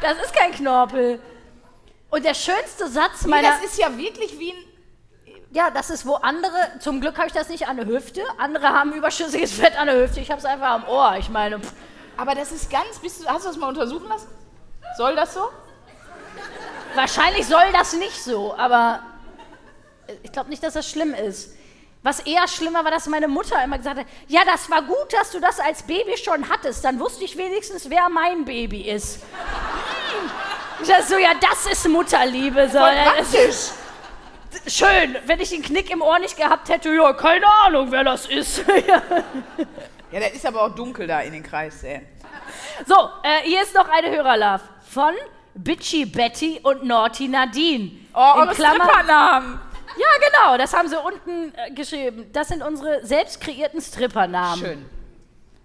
Das ist kein Knorpel. Und der schönste Satz Nee, meiner. das ist ja wirklich wie ein. Ja, das ist, wo andere. Zum Glück habe ich das nicht an der Hüfte. Andere haben überschüssiges Fett an der Hüfte. Ich habe es einfach am Ohr. Ich meine, pff, Aber das ist ganz. Bist du, hast du das mal untersuchen lassen? Soll das so? wahrscheinlich soll das nicht so, aber ich glaube nicht, dass das schlimm ist. Was eher schlimmer war, dass meine Mutter immer gesagt hat: Ja, das war gut, dass du das als Baby schon hattest. Dann wusste ich wenigstens, wer mein Baby ist. Ich dachte so, ja, das ist Mutterliebe. So, Voll ist schön. Wenn ich den Knick im Ohr nicht gehabt hätte, ja, keine Ahnung, wer das ist. Ja, das ist aber auch dunkel da in den Kreis, ey. so, äh, hier ist noch eine Hörerlove von Bitchy Betty und Naughty Nadine. Oh, In Strippernamen. Ja, genau, das haben sie unten äh, geschrieben. Das sind unsere selbst kreierten Strippernamen. Schön.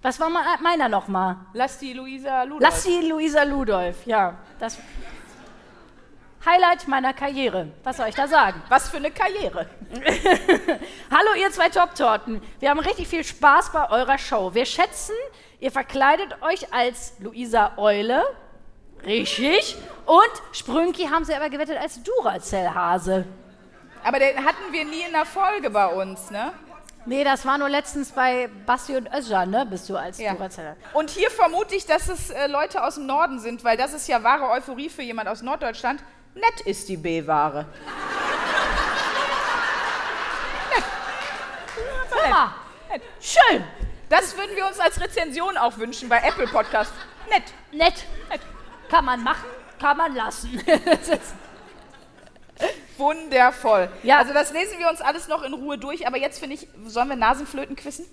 Was war mal, meiner nochmal? Lass die Luisa Ludolf. Lass sie Luisa Ludolf. Ja, das Highlight meiner Karriere. Was soll ich da sagen? Was für eine Karriere. Hallo, ihr zwei Top-Torten. Wir haben richtig viel Spaß bei eurer Show. Wir schätzen, ihr verkleidet euch als Luisa Eule. Richtig. Und Sprünki haben sie aber gewettet als Duracell-Hase. Aber den hatten wir nie in der Folge bei uns, ne? Nee, das war nur letztens bei Basti und Özcan, ne? Bist du als Ja. Duracell. Und hier vermute ich, dass es äh, Leute aus dem Norden sind, weil das ist ja wahre Euphorie für jemand aus Norddeutschland. Nett ist die B-Ware. Hör mal. Schön. Das würden wir uns als Rezension auch wünschen bei Apple Podcast. Nett. Nett. Kann man machen, kann man lassen. Wundervoll. Ja. Also das lesen wir uns alles noch in Ruhe durch, aber jetzt finde ich, sollen wir Nasenflöten quissen?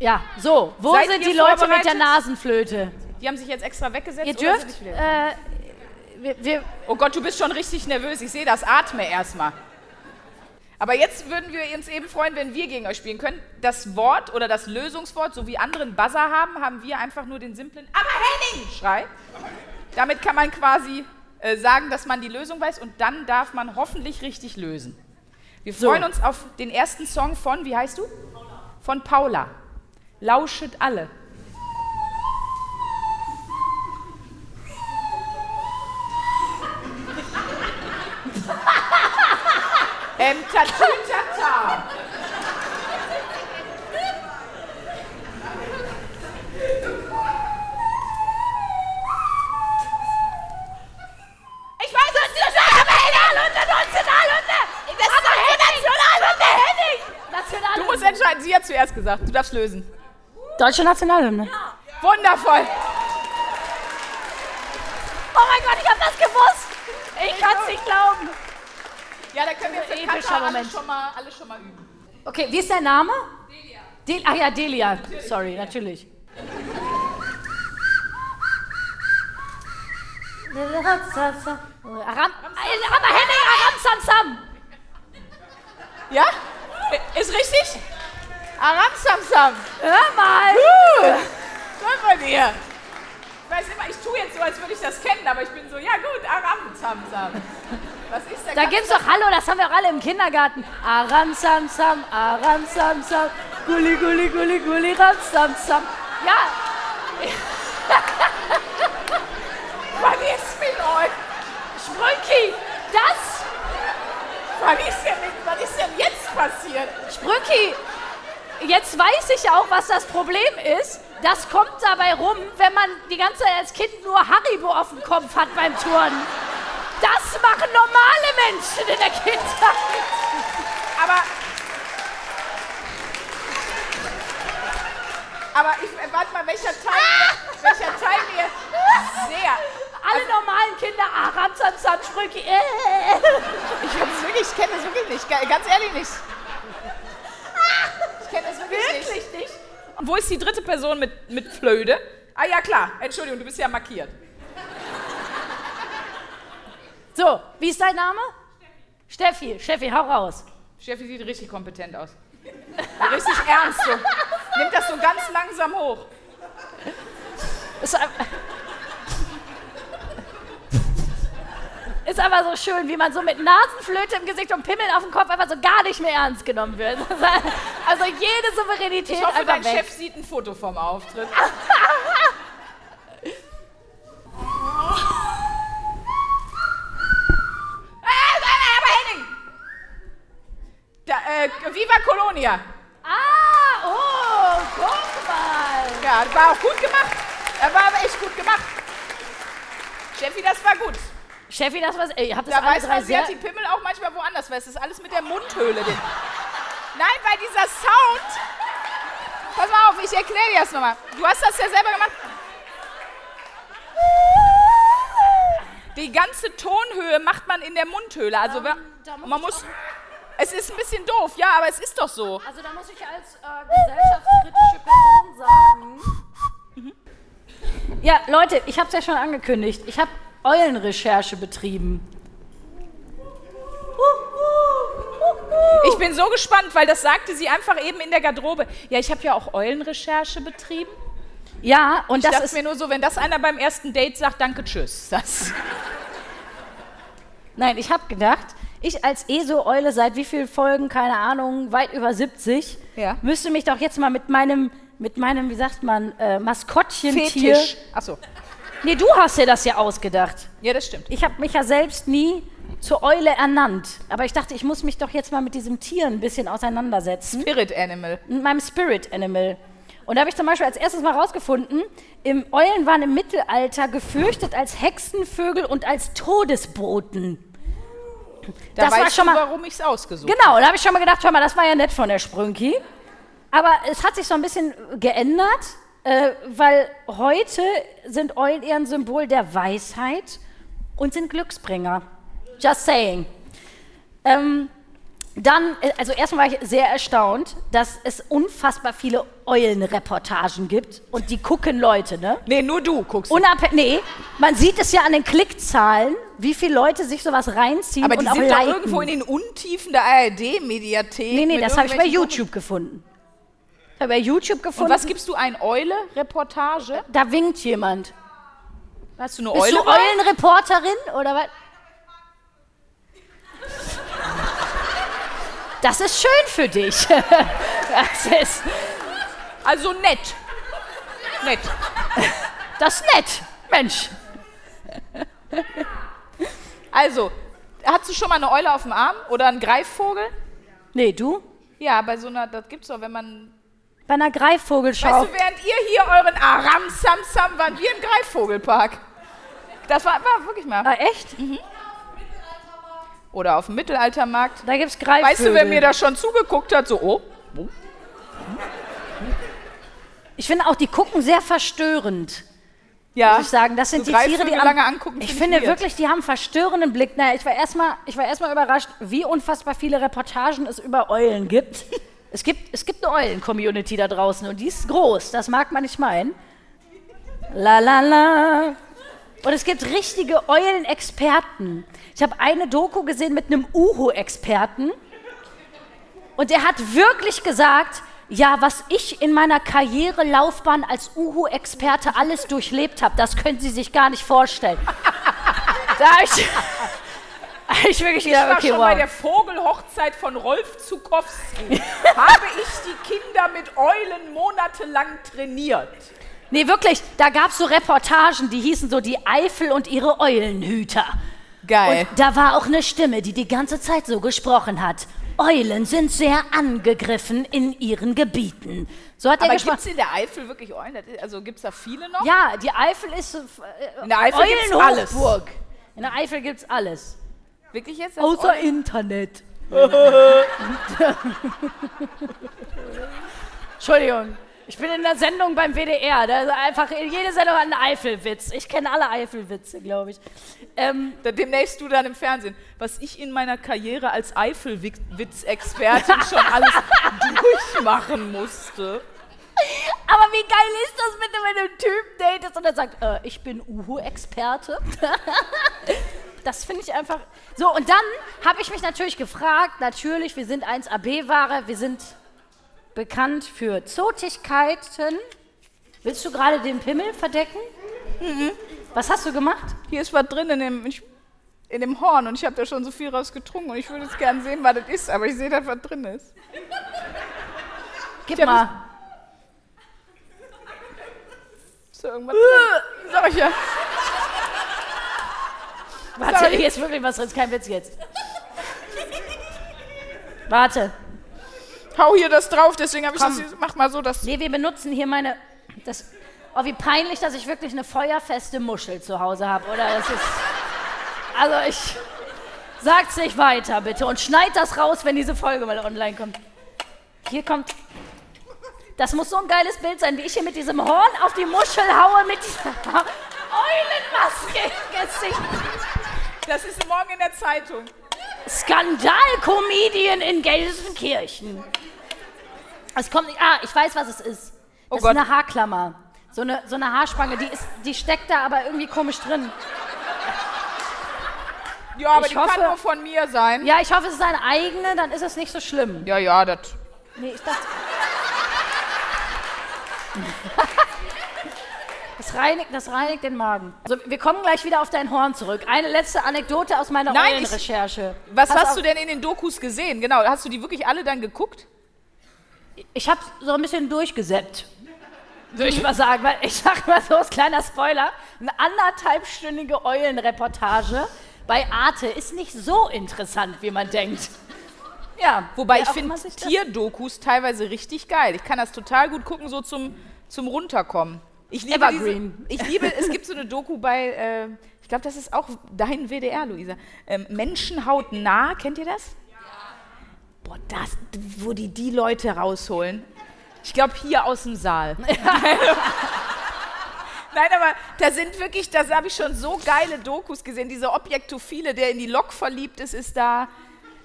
ja, so. Wo Seid sind die Leute mit der Nasenflöte? Die haben sich jetzt extra weggesetzt. Ihr dürft. Äh, wir, wir, Oh Gott, du bist schon richtig nervös. Ich sehe das. Atme erstmal. Aber jetzt würden wir uns eben freuen, wenn wir gegen euch spielen können. Das Wort oder das Lösungswort, so wie andere einen Buzzer haben, haben wir einfach nur den simplen Aber Henning! Schrei. Damit kann man quasi äh, sagen, dass man die Lösung weiß und dann darf man hoffentlich richtig lösen. Wir So. freuen uns auf den ersten Song von, wie heißt du? Von Paula. Lauschet alle. Ähm, Tatütata. Ich weiß es nicht. Nationalhunde, Nationalhunde. Das ist Nationalhunde. Henning. Nationalhymne. Du musst entscheiden. Sie hat zuerst gesagt. Du darfst lösen. Deutsche Nationalhymne. Wundervoll. Oh mein Gott, ich hab das gewusst. Ich kann's nicht glauben. Ja, da können wir für Epischer Katha alle Moment. schon, mal, alle schon mal üben. Okay, wie ist dein Name? Delia. Del Ach ja, Delia. Sorry, natürlich. Aram, aber Henning, Aram Sam Sam. Ja? Ist richtig? Aram Sam Sam. Hör mal. Toll von dir. Ich weiß immer, ich tue jetzt so, als würde ich das kennen, aber ich bin so, ja gut, Aram Sam Sam. Was ist der Da gibt's doch Hallo, das haben wir auch alle im Kindergarten. Aram Sam Sam, Aram Sam Sam, Gulli Gulli Gulli Gulli Ram Sam Sam. Ja, Was ist mit euch? Sprünki, das, Was ist denn, was ist denn jetzt passiert? Sprünki, jetzt weiß ich auch, was das Problem ist. Das kommt dabei rum, wenn man die ganze Zeit als Kind nur Haribo auf dem Kopf hat beim Turnen. Das machen normale Menschen in der Kindheit. Aber. Aber ich, äh, warte mal, welcher Teil, welcher Teil mir sehr. Alle normalen Kinder, ah, Ramsamsam, Sprüche. Äh. Ich hab's wirklich, ich kenne das wirklich nicht. Ga- Ganz ehrlich nicht. Ich kenne das wirklich, nicht. Wirklich nicht. Und wo ist die dritte Person mit, mit Flöde? Ah ja, klar. Entschuldigung, du bist ja markiert. So, wie ist dein Name? Steffi. Steffi, hau raus. Steffi sieht richtig kompetent aus. Richtig ernst so. Nimmt das so ganz langsam hoch. Ist, ist aber so schön, wie man so mit Nasenflöte im Gesicht und Pimmeln auf dem Kopf einfach so gar nicht mehr ernst genommen wird. Also jede Souveränität Ich hoffe, einfach dein weg. Chef sieht ein Foto vom Auftritt. Colonia. Ah, oh, guck mal. Ja, das war auch gut gemacht. Das war aber echt gut gemacht. Steffi, das war gut. Steffi, das ey, ihr habt das Da alle weiß drei man, sie hat die Pimmel auch manchmal woanders, weil es ist alles mit der Mundhöhle. Den- Nein, weil dieser Sound. Pass mal auf, ich erkläre dir das nochmal. Du hast das ja selber gemacht. Die ganze Tonhöhe macht man in der Mundhöhle. Also muss man muss. Es ist ein bisschen doof, ja, aber es ist doch so. Also da muss ich als äh, gesellschaftskritische Person sagen. Ja, Leute, ich habe es ja schon angekündigt. Ich habe Eulenrecherche betrieben. Ich bin so gespannt, weil das sagte sie einfach eben in der Garderobe. Ja, ich habe ja auch Eulenrecherche betrieben. Ja, und Ich das dachte ist mir nur so, wenn das einer beim ersten Date sagt, danke, tschüss. Das, Nein, ich habe gedacht, ich als ESO-Eule seit wie vielen Folgen, keine Ahnung, weit über 70, Ja. müsste mich doch jetzt mal mit meinem, mit meinem, wie sagt man, äh, Maskottchentier. Achso. Nee, du hast dir das ja ausgedacht. Ja, das stimmt. Ich habe mich ja selbst nie zur Eule ernannt. Aber ich dachte, ich muss mich doch jetzt mal mit diesem Tier ein bisschen auseinandersetzen. Spirit Animal. Mit meinem Spirit Animal. Und da habe ich zum Beispiel als erstes mal rausgefunden, im Eulen waren im Mittelalter gefürchtet als Hexenvögel und als Todesboten. Da Das war schon du, mal- warum ich es ausgesucht Genau, da habe ich schon mal gedacht, hör mal, das war ja nett von der Sprünki. Aber es hat sich so ein bisschen geändert, äh, weil heute sind Eulen eher ein Symbol der Weisheit und sind Glücksbringer. Just saying. Ähm, dann, äh, also erstmal war ich sehr erstaunt, dass es unfassbar viele Eulenreportagen gibt und die gucken Leute, ne? Nee, nur du guckst. Unabhängig, nee, man sieht es ja an den Klickzahlen, wie viele Leute sich sowas reinziehen aber und die auch sind doch irgendwo in den Untiefen der ARD-Mediathek. Nee, nee, das habe ich bei YouTube gefunden. Ich habe bei YouTube Und gefunden. was gibst du ein Eule-Reportage? da winkt jemand. Hast du eine Bist Eule? du bei? Eulenreporterin oder was? Das ist schön für dich. Das ist, Also nett. Nett. das ist nett. Mensch. Also, hast du schon mal eine Eule auf dem Arm oder einen Greifvogel? Nee, du? Ja, bei so einer, das gibt's doch, wenn man. Bei einer Greifvogelschau. Weißt du, während ihr hier euren Aram Sam Sam waren wir im Greifvogelpark. Das war, war wirklich mal. ah, echt? Oder auf dem Mittelaltermarkt. Da gibt's Greifvögel. Weißt du, wer mir da schon zugeguckt hat? So, oh. Ich finde auch, die gucken sehr verstörend. Ja. muss ich sagen. Das sind So die Tiere, die am, lange angucken, Ich find ich finde weird. wirklich, die haben einen verstörenden Blick. Naja, ich war erstmal, ich war erstmal überrascht, wie unfassbar viele Reportagen es über Eulen gibt. es gibt, es gibt eine Eulen-Community da draußen und die ist groß. Das mag man nicht meinen. La la la. Und es gibt richtige Eulen-Experten. Ich habe eine Doku gesehen mit einem Uhu-Experten. Und der hat wirklich gesagt, ja, was ich in meiner Karrierelaufbahn als Uhu-Experte alles durchlebt habe, das können Sie sich gar nicht vorstellen. da ich, ich wirklich Ich gedacht, war okay, schon bei wow. der Vogelhochzeit von Rolf Zukowski. Habe ich die Kinder mit Eulen monatelang trainiert. Nee, wirklich, da gab es so Reportagen, die hießen so die Eifel und ihre Eulenhüter. Geil. Und da war auch eine Stimme, die die ganze Zeit so gesprochen hat. Eulen sind sehr angegriffen in ihren Gebieten. So hat er Aber gesprochen. gibt es in der Eifel wirklich Eulen? Also gibt es da viele noch? Ja, die Eifel ist äh, In der Eifel gibt's alles. In der Eifel gibt's alles. Wirklich jetzt? Außer Eulen? Internet. Entschuldigung. Ich bin in der Sendung beim WDR. Da ist einfach jede Sendung hat einen Eifelwitz. Ich kenne alle Eifelwitze, glaube ich. Ähm, Demnächst du dann im Fernsehen. Was ich in meiner Karriere als Eifelwitz-Expertin schon alles durchmachen musste. aber wie geil ist das wenn du einen Typen datest und er sagt, äh, ich bin Uhu-Experte? das finde ich einfach. So, und dann habe ich mich natürlich gefragt, natürlich, wir sind 1AB-Ware, wir sind bekannt für Zotigkeiten. Willst du gerade den Pimmel verdecken? Was hast du gemacht? Hier ist was drin in dem, in dem Horn und ich habe da schon so viel raus getrunken und ich würde jetzt gerne sehen, was das ist, aber ich sehe, dass was drin ist. Gib mal. Ist da irgendwas drin? Sag ich ja. Warte, Sorry. hier ist wirklich was drin, ist kein Witz jetzt. Warte. Hau hier das drauf, deswegen habe ich Komm. das hier, mach mal so, dass Nee, wir benutzen hier meine. Das, oh, wie peinlich, dass ich wirklich eine feuerfeste Muschel zu Hause habe, oder? Das ist. Also ich. Sag's nicht weiter, bitte. Und schneid das raus, wenn diese Folge mal online kommt. Hier kommt. Das muss so ein geiles Bild sein, wie ich hier mit diesem Horn auf die Muschel haue, mit dieser Eulenmaske im Gesicht. das ist morgen in der Zeitung. Skandal-Comedian in Gelsenkirchen. Es kommt nicht. Ah, ich weiß, was es ist. Das Oh ist Gott. eine Haarklammer. So eine, so eine Haarspange, die, ist, die steckt da aber irgendwie komisch drin. Ja, aber Ich die hoffe- kann nur von mir sein. Ja, ich hoffe, es ist eine eigene, dann ist es nicht so schlimm. Ja, ja, das. Nee, ich dachte. Das reinigt, das reinigt den Magen. Also, wir kommen gleich wieder auf dein Horn zurück. Eine letzte Anekdote aus meiner Nein, Eulenrecherche. Was hast auf, du denn in den Dokus gesehen? Genau, hast du die wirklich alle dann geguckt? Ich habe so ein bisschen durchgesäppt, würde ich mal sagen. Weil ich sag mal so, als kleiner Spoiler, eine anderthalbstündige Eulenreportage bei Arte ist nicht so interessant, wie man denkt. Ja, Wobei wer ich finde Tierdokus teilweise richtig geil. Ich kann das total gut gucken, so zum, zum Runterkommen. Ich liebe Evergreen. Diese, ich liebe, es gibt so eine Doku bei, äh, ich glaube, das ist auch dein WDR, Luisa. Ähm, Menschenhaut nah, kennt ihr das? Boah, das, wo die die Leute rausholen. Ich glaube, hier aus dem Saal. Nein, aber da sind wirklich, da habe ich schon so geile Dokus gesehen. Dieser Objektophile, der in die Lok verliebt ist, ist da.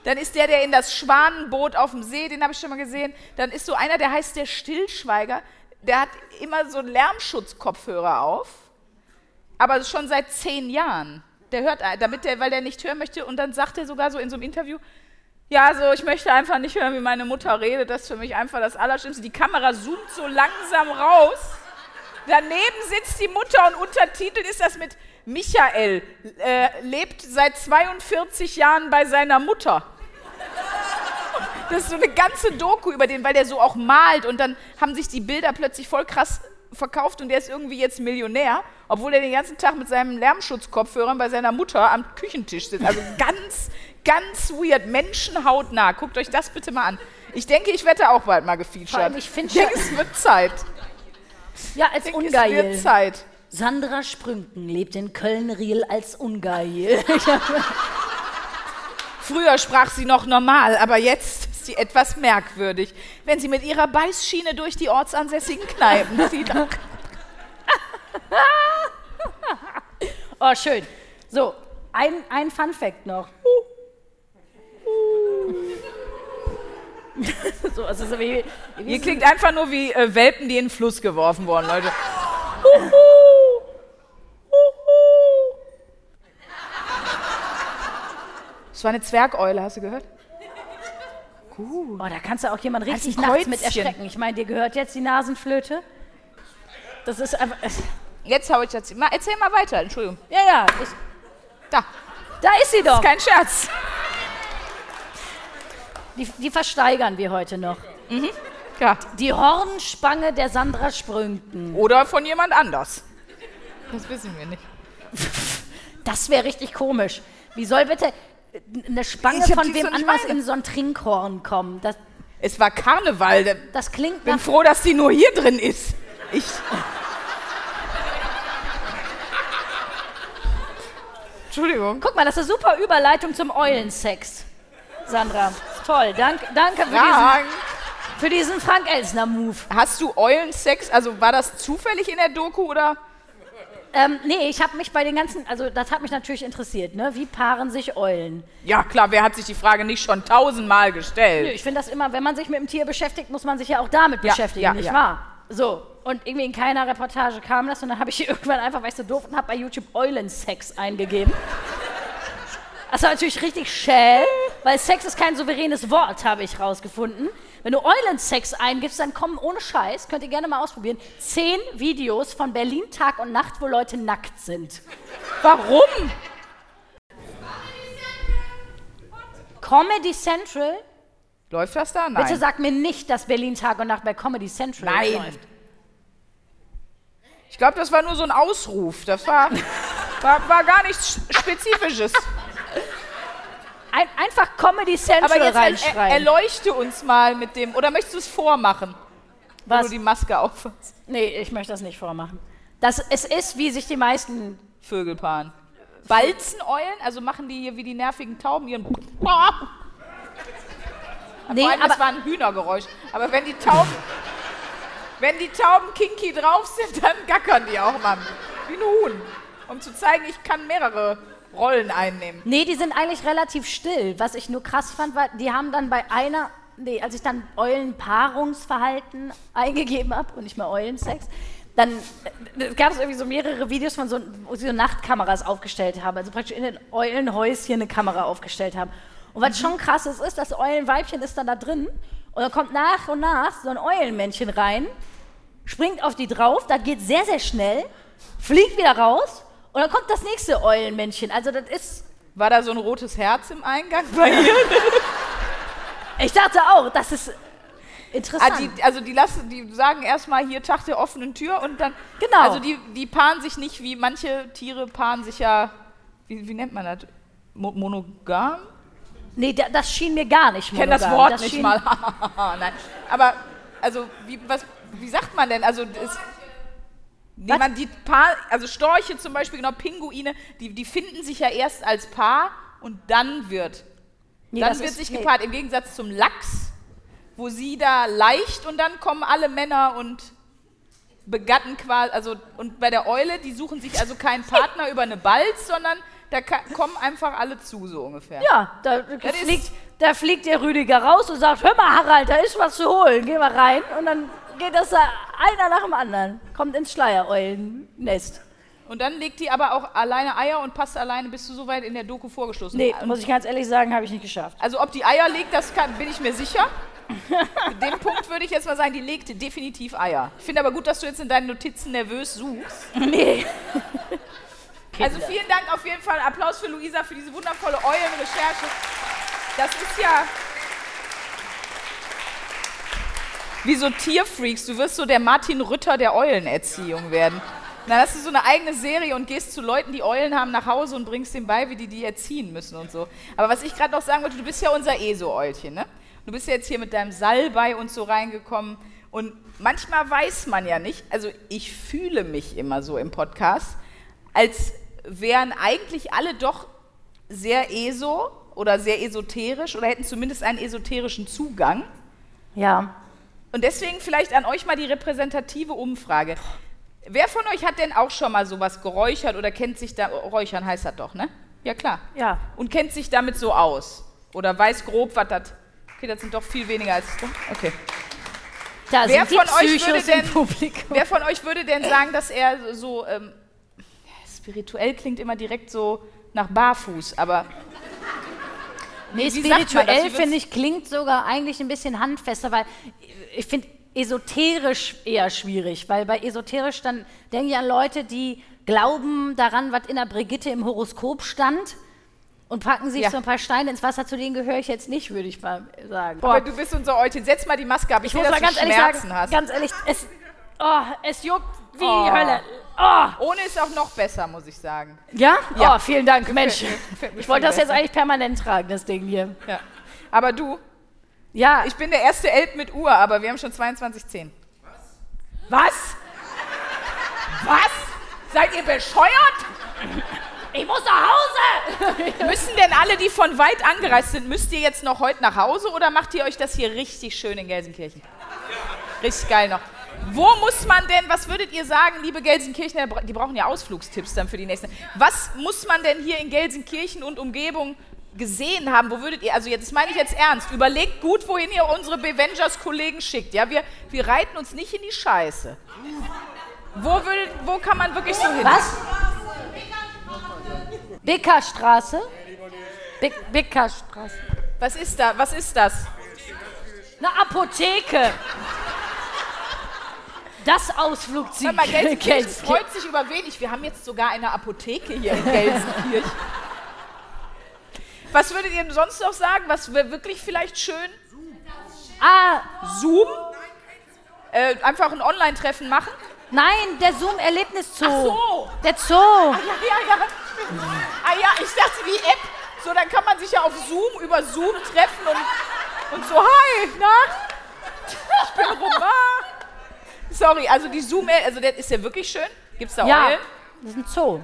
Dann ist der, der in das Schwanenboot auf dem See, den habe ich schon mal gesehen. Dann ist so einer, der heißt der Stillschweiger. Der hat immer so einen Lärmschutzkopfhörer auf, aber schon seit zehn Jahren. Der hört, damit der, weil der nicht hören möchte. Und dann sagt er sogar so in so einem Interview, ja, also ich möchte einfach nicht hören, wie meine Mutter redet. Das ist für mich einfach das Allerschlimmste. Die Kamera zoomt so langsam raus. Daneben sitzt die Mutter und untertitelt ist das mit Michael, äh, lebt seit 42 Jahren bei seiner Mutter. Das ist so eine ganze Doku über den, weil der so auch malt und dann haben sich die Bilder plötzlich voll krass verkauft und der ist irgendwie jetzt Millionär, obwohl er den ganzen Tag mit seinem Lärmschutzkopfhörern bei seiner Mutter am Küchentisch sitzt. Also ganz, ganz weird, menschenhautnah. Guckt euch das bitte mal an. Ich denke, ich werde auch bald mal gefeatured. ich finde es wird Zeit. Ja, als Ich denke, es Ungeil. wird Zeit. Sandra Sprünken lebt in Köln-Riel als Ungeil. Früher sprach sie noch normal, aber jetzt ist sie etwas merkwürdig, wenn sie mit ihrer Beißschiene durch die ortsansässigen Kneipen zieht. oh, schön. So, ein, ein Fun-Fact noch. so, also so wie, wie Ihr klingt einfach nur wie äh, Welpen, die in den Fluss geworfen wurden, Leute. Das war eine Zwergeule, hast du gehört? Oh, da kannst du auch jemand richtig ein nachts mit erschrecken. Ich meine, dir gehört jetzt die Nasenflöte. Das ist einfach. Jetzt hau ich das. Mal, erzähl mal weiter, Entschuldigung. Ja, ja. Ich, Da, da ist sie doch. kein Scherz. Die, die versteigern wir heute noch. Ja. Die Hornspange der Sandra Sprünken. Oder von jemand anders. Das wissen wir nicht. Das wäre richtig komisch. Wie soll bitte eine Spange Ich hab von wem so nicht anders meine. in so ein Trinkhorn kommen? Das, Es war Karneval. Das klingt bin nach. froh, dass die nur hier drin ist. Ich. Entschuldigung. Guck mal, das ist eine super Überleitung zum Eulensex. Sandra, toll. Dank, danke für, Frank. diesen, Für diesen Frank Elsner-Move. Hast du Eulensex? Also war das zufällig in der Doku oder? Ähm, nee, ich habe mich bei den ganzen, also das hat mich natürlich interessiert, ne? Wie paaren sich Eulen? Ja, klar, wer hat sich die Frage nicht schon tausendmal Nö, gestellt? ich finde das immer, wenn man sich mit dem Tier beschäftigt, muss man sich ja auch damit Ja, beschäftigen, ja, nicht ja. wahr? So, und irgendwie in keiner Reportage kam das und dann habe ich irgendwann einfach, weil ich so doof und habe bei YouTube Eulensex eingegeben. Das war natürlich richtig schäl, weil Sex ist kein souveränes Wort, habe ich rausgefunden. Wenn du Eulensex eingibst, dann kommen ohne Scheiß, könnt ihr gerne mal ausprobieren, zehn Videos von Berlin Tag und Nacht, wo Leute nackt sind. Warum? Comedy Central? Läuft das da? Nein. Bitte sag mir nicht, dass Berlin Tag und Nacht bei Comedy Central Nein. läuft. Ich glaube, das war nur so ein Ausruf. Das war, war, war gar nichts Spezifisches. Ein, einfach Comedy Central Aber jetzt er, er, reinschreiben. erleuchte uns mal mit dem. Oder möchtest du es vormachen, wenn Was? du die Maske aufhast? Nee, ich möchte das nicht vormachen. Das, es ist, wie sich die meisten. Vögelpaaren. Balzeneulen, also machen die hier wie die nervigen Tauben ihren. Nee, allem, das aber war ein Hühnergeräusch. Aber wenn die Tauben, wenn die Tauben kinky drauf sind, dann gackern die auch mal wie ein Huhn. Um zu zeigen, ich kann mehrere Rollen einnehmen. nee, die sind eigentlich relativ still. Was ich nur krass fand, war, die haben dann bei einer. Nee, als ich dann Eulenpaarungsverhalten eingegeben habe und nicht mehr Eulensex, dann äh, gab es irgendwie so mehrere Videos von so, wo sie so Nachtkameras aufgestellt haben. Also praktisch in den Eulenhäuschen eine Kamera aufgestellt haben. Und was schon krass ist, ist, das Eulenweibchen ist dann da drin und dann kommt nach und nach so ein Eulenmännchen rein, springt auf die drauf, das geht sehr, sehr schnell, fliegt wieder raus und dann kommt das nächste Eulenmännchen. Also das ist, War da so ein rotes Herz im Eingang bei ihr? ich dachte auch, das ist interessant. Ah, die, also die lassen, die sagen erstmal hier Tag der offenen Tür und dann. Genau. Also die, die paaren sich nicht wie manche Tiere paaren sich ja. Wie, wie nennt man das? Mo monogam? nee, da, das schien mir gar nicht Ich kenne das. Wort Das nicht mal. Nein. Aber, also, wie, was, wie sagt man denn? Also, das, nee, man, die Paar, also Storche zum Beispiel, genau, Pinguine, die, die finden sich ja erst als Paar und dann wird. Nee, dann wird sich nee. gepaart. Im Gegensatz zum Lachs, wo sie da leicht und dann kommen alle Männer und begatten quasi, also und bei der Eule, die suchen sich also keinen Partner über eine Balz, sondern da kommen einfach alle zu, so ungefähr. Ja, da fliegt, da fliegt der Rüdiger raus und sagt, hör mal Harald, da ist was zu holen, geh mal rein. Und dann geht das da einer nach dem anderen, kommt ins Schleiereulennest. Und dann legt die aber auch alleine Eier und passt alleine, bist du so weit in der Doku vorgestoßen. Nee, Und- muss ich ganz ehrlich sagen, habe ich nicht geschafft. Also ob die Eier legt, das kann, bin ich mir sicher. Dem Punkt würde ich jetzt mal sagen, die legte definitiv Eier. Ich finde aber gut, dass du jetzt in deinen Notizen nervös suchst. Nee. Also vielen Dank auf jeden Fall. Applaus für Luisa für diese wundervolle Eulenrecherche. Das ist ja wie so Tierfreaks. Du wirst so der Martin Rütter der Eulenerziehung werden. Dann hast du so eine eigene Serie und gehst zu Leuten, die Eulen haben, nach Hause und bringst denen bei, wie die die erziehen müssen und so. Aber was ich gerade noch sagen wollte, du bist ja unser ESO-Eulchen, ne? Du bist ja jetzt hier mit deinem Salbei und so reingekommen. Und manchmal weiß man ja nicht, also ich fühle mich immer so im Podcast, als wären eigentlich alle doch sehr ESO oder sehr esoterisch oder hätten zumindest einen esoterischen Zugang. Ja. Und deswegen vielleicht an euch mal die repräsentative Umfrage. Wer von euch hat denn auch schon mal sowas geräuchert oder kennt sich da, Räuchern heißt das doch, ne? Ja, klar. Ja. Und kennt sich damit so aus? Oder weiß grob, was das. Okay, das sind doch viel weniger als. Okay. Da Wer von euch würde denn-. Wer von euch würde denn sagen, dass er so. Ähm, spirituell klingt immer direkt so nach Barfuß, aber. Nee, Wie spirituell finde ich klingt sogar eigentlich ein bisschen handfester, weil ich finde esoterisch eher schwierig, weil bei esoterisch dann denke ich an Leute, die glauben daran, was in der Brigitte im Horoskop stand und packen sich Ja. so ein paar Steine ins Wasser. Zu denen gehöre ich jetzt nicht, würde ich mal sagen. Aber du bist unser Eutin. Setz mal die Maske ab. Ich, ich will, muss dass mal du ganz ehrlich Schmerzen sagen, hast. ganz ehrlich, es, oh, es juckt wie Oh. die Hölle. Oh, Ohne ist auch noch besser, muss ich sagen. ja? Ja. Oh, vielen Dank, Mensch. mir- gefällt mir Ich wollte das jetzt besser. eigentlich permanent tragen, das Ding hier. Ja. Aber du, Ja, ich bin der erste Elb mit Uhr, aber wir haben schon 22.10. was? Was? Seid ihr bescheuert? Ich muss nach Hause! Müssen denn alle, die von weit angereist sind, müsst ihr jetzt noch heute nach Hause oder macht ihr euch das hier richtig schön in Gelsenkirchen? Richtig geil noch. Wo muss man denn, was würdet ihr sagen, liebe Gelsenkirchener, die brauchen ja Ausflugstipps dann für die nächsten. Was muss man denn hier in Gelsenkirchen und Umgebung gesehen haben? Wo würdet ihr, also jetzt das meine ich jetzt ernst, überlegt gut, wohin ihr unsere Bevengers-Kollegen schickt. Ja, wir, wir reiten uns nicht in die Scheiße. Wo, würdet, wo kann man wirklich so hin? Was? Bickerstraße? Bick- Bickerstraße. Was ist da? Was ist das? Eine Apotheke. Das Ausflugsziel. Hör mal, Gelsenkirchen freut sich über wenig. Wir haben jetzt sogar eine Apotheke hier in Gelsenkirchen. Was würdet ihr denn sonst noch sagen? Was wäre wirklich vielleicht schön? Ah, Zoom? Äh, einfach ein Online-Treffen machen? nein, der Zoom-Erlebniszoo. Ach so. Der Zoo. Ja, ja, ja. stimmt. Ah ja, ich dachte die App. So, dann kann man sich ja auf Zoom, über Zoom treffen und, und so, hi, na? Ich bin Roman. Sorry, also die Zoom, also der ist ja wirklich schön. Gibt's da Ja, Eulen? das ist ein Zoo.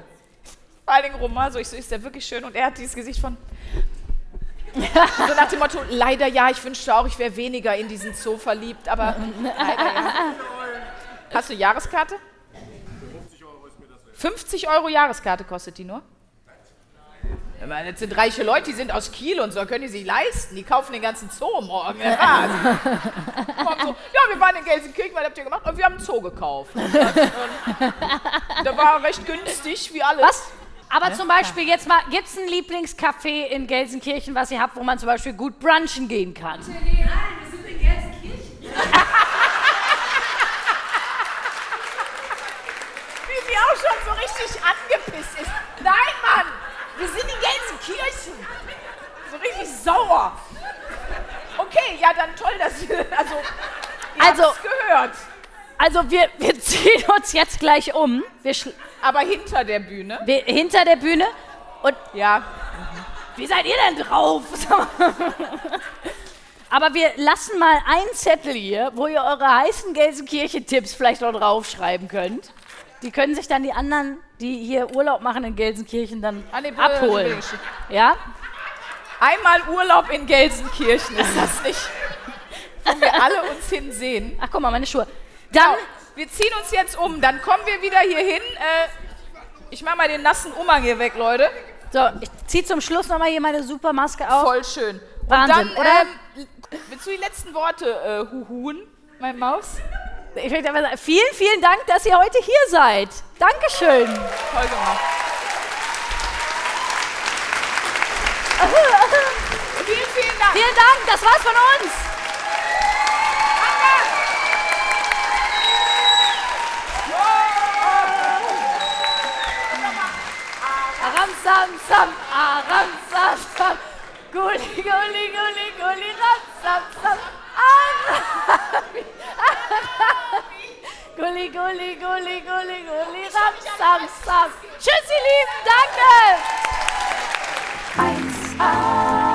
Vor allen Dingen Roman, so ich so, ist der wirklich schön und er hat dieses Gesicht von. so nach dem Motto, leider ja, ich wünschte auch, ich wäre weniger in diesen Zoo verliebt, aber leider ja. Hast du Jahreskarte? 50 Euro Jahreskarte kostet die nur? Ich meine, das sind reiche Leute, die sind aus Kiel und so, können die sich leisten. Die kaufen den ganzen Zoo morgen. Ja, wir waren in Gelsenkirchen, was habt ihr gemacht? Und wir haben einen Zoo gekauft. Und der war recht günstig, wie alles. Was? Aber zum Beispiel jetzt mal, gibt es ein Lieblingscafé in Gelsenkirchen, was ihr habt, wo man zum Beispiel gut brunchen gehen kann? wie sie auch schon so richtig angepisst ist. Sauer. Okay, ja, dann toll, dass ihr, also, ihr Also- gehört. Also wir, wir ziehen uns jetzt gleich um. Wir, Aber hinter der Bühne. wir hinter der Bühne. Und Ja, wie seid ihr denn drauf? Aber wir lassen mal einen Zettel hier, wo ihr eure heißen Gelsenkirchen-Tipps vielleicht noch draufschreiben könnt. Die können sich dann die anderen, die hier Urlaub machen in Gelsenkirchen, dann abholen. Ja? Einmal Urlaub in Gelsenkirchen, ist das nicht? Wo wir alle uns hinsehen. Ach, guck mal, meine Schuhe. Dann, Genau. Wir ziehen uns jetzt um, dann kommen wir wieder hier hin. Äh, ich mach mal den nassen Umhang hier weg, Leute. so, ich ziehe zum Schluss nochmal hier meine super Maske auf. Voll schön. Und Wahnsinn, dann, oder? Ähm, willst du die letzten Worte äh, huhun, mein Maus? Ich möchte aber sagen, vielen, vielen Dank, dass ihr heute hier seid. Dankeschön. Toll gemacht. Vielen, vielen Dank. Vielen Dank, das war's von uns. Aram sam sam, aram sam sam, guli guli guli guli ram sam sam, arami, arami. Guli guli guli ram sam sam. Tschüss ihr Lieben, danke. 1A, 1A.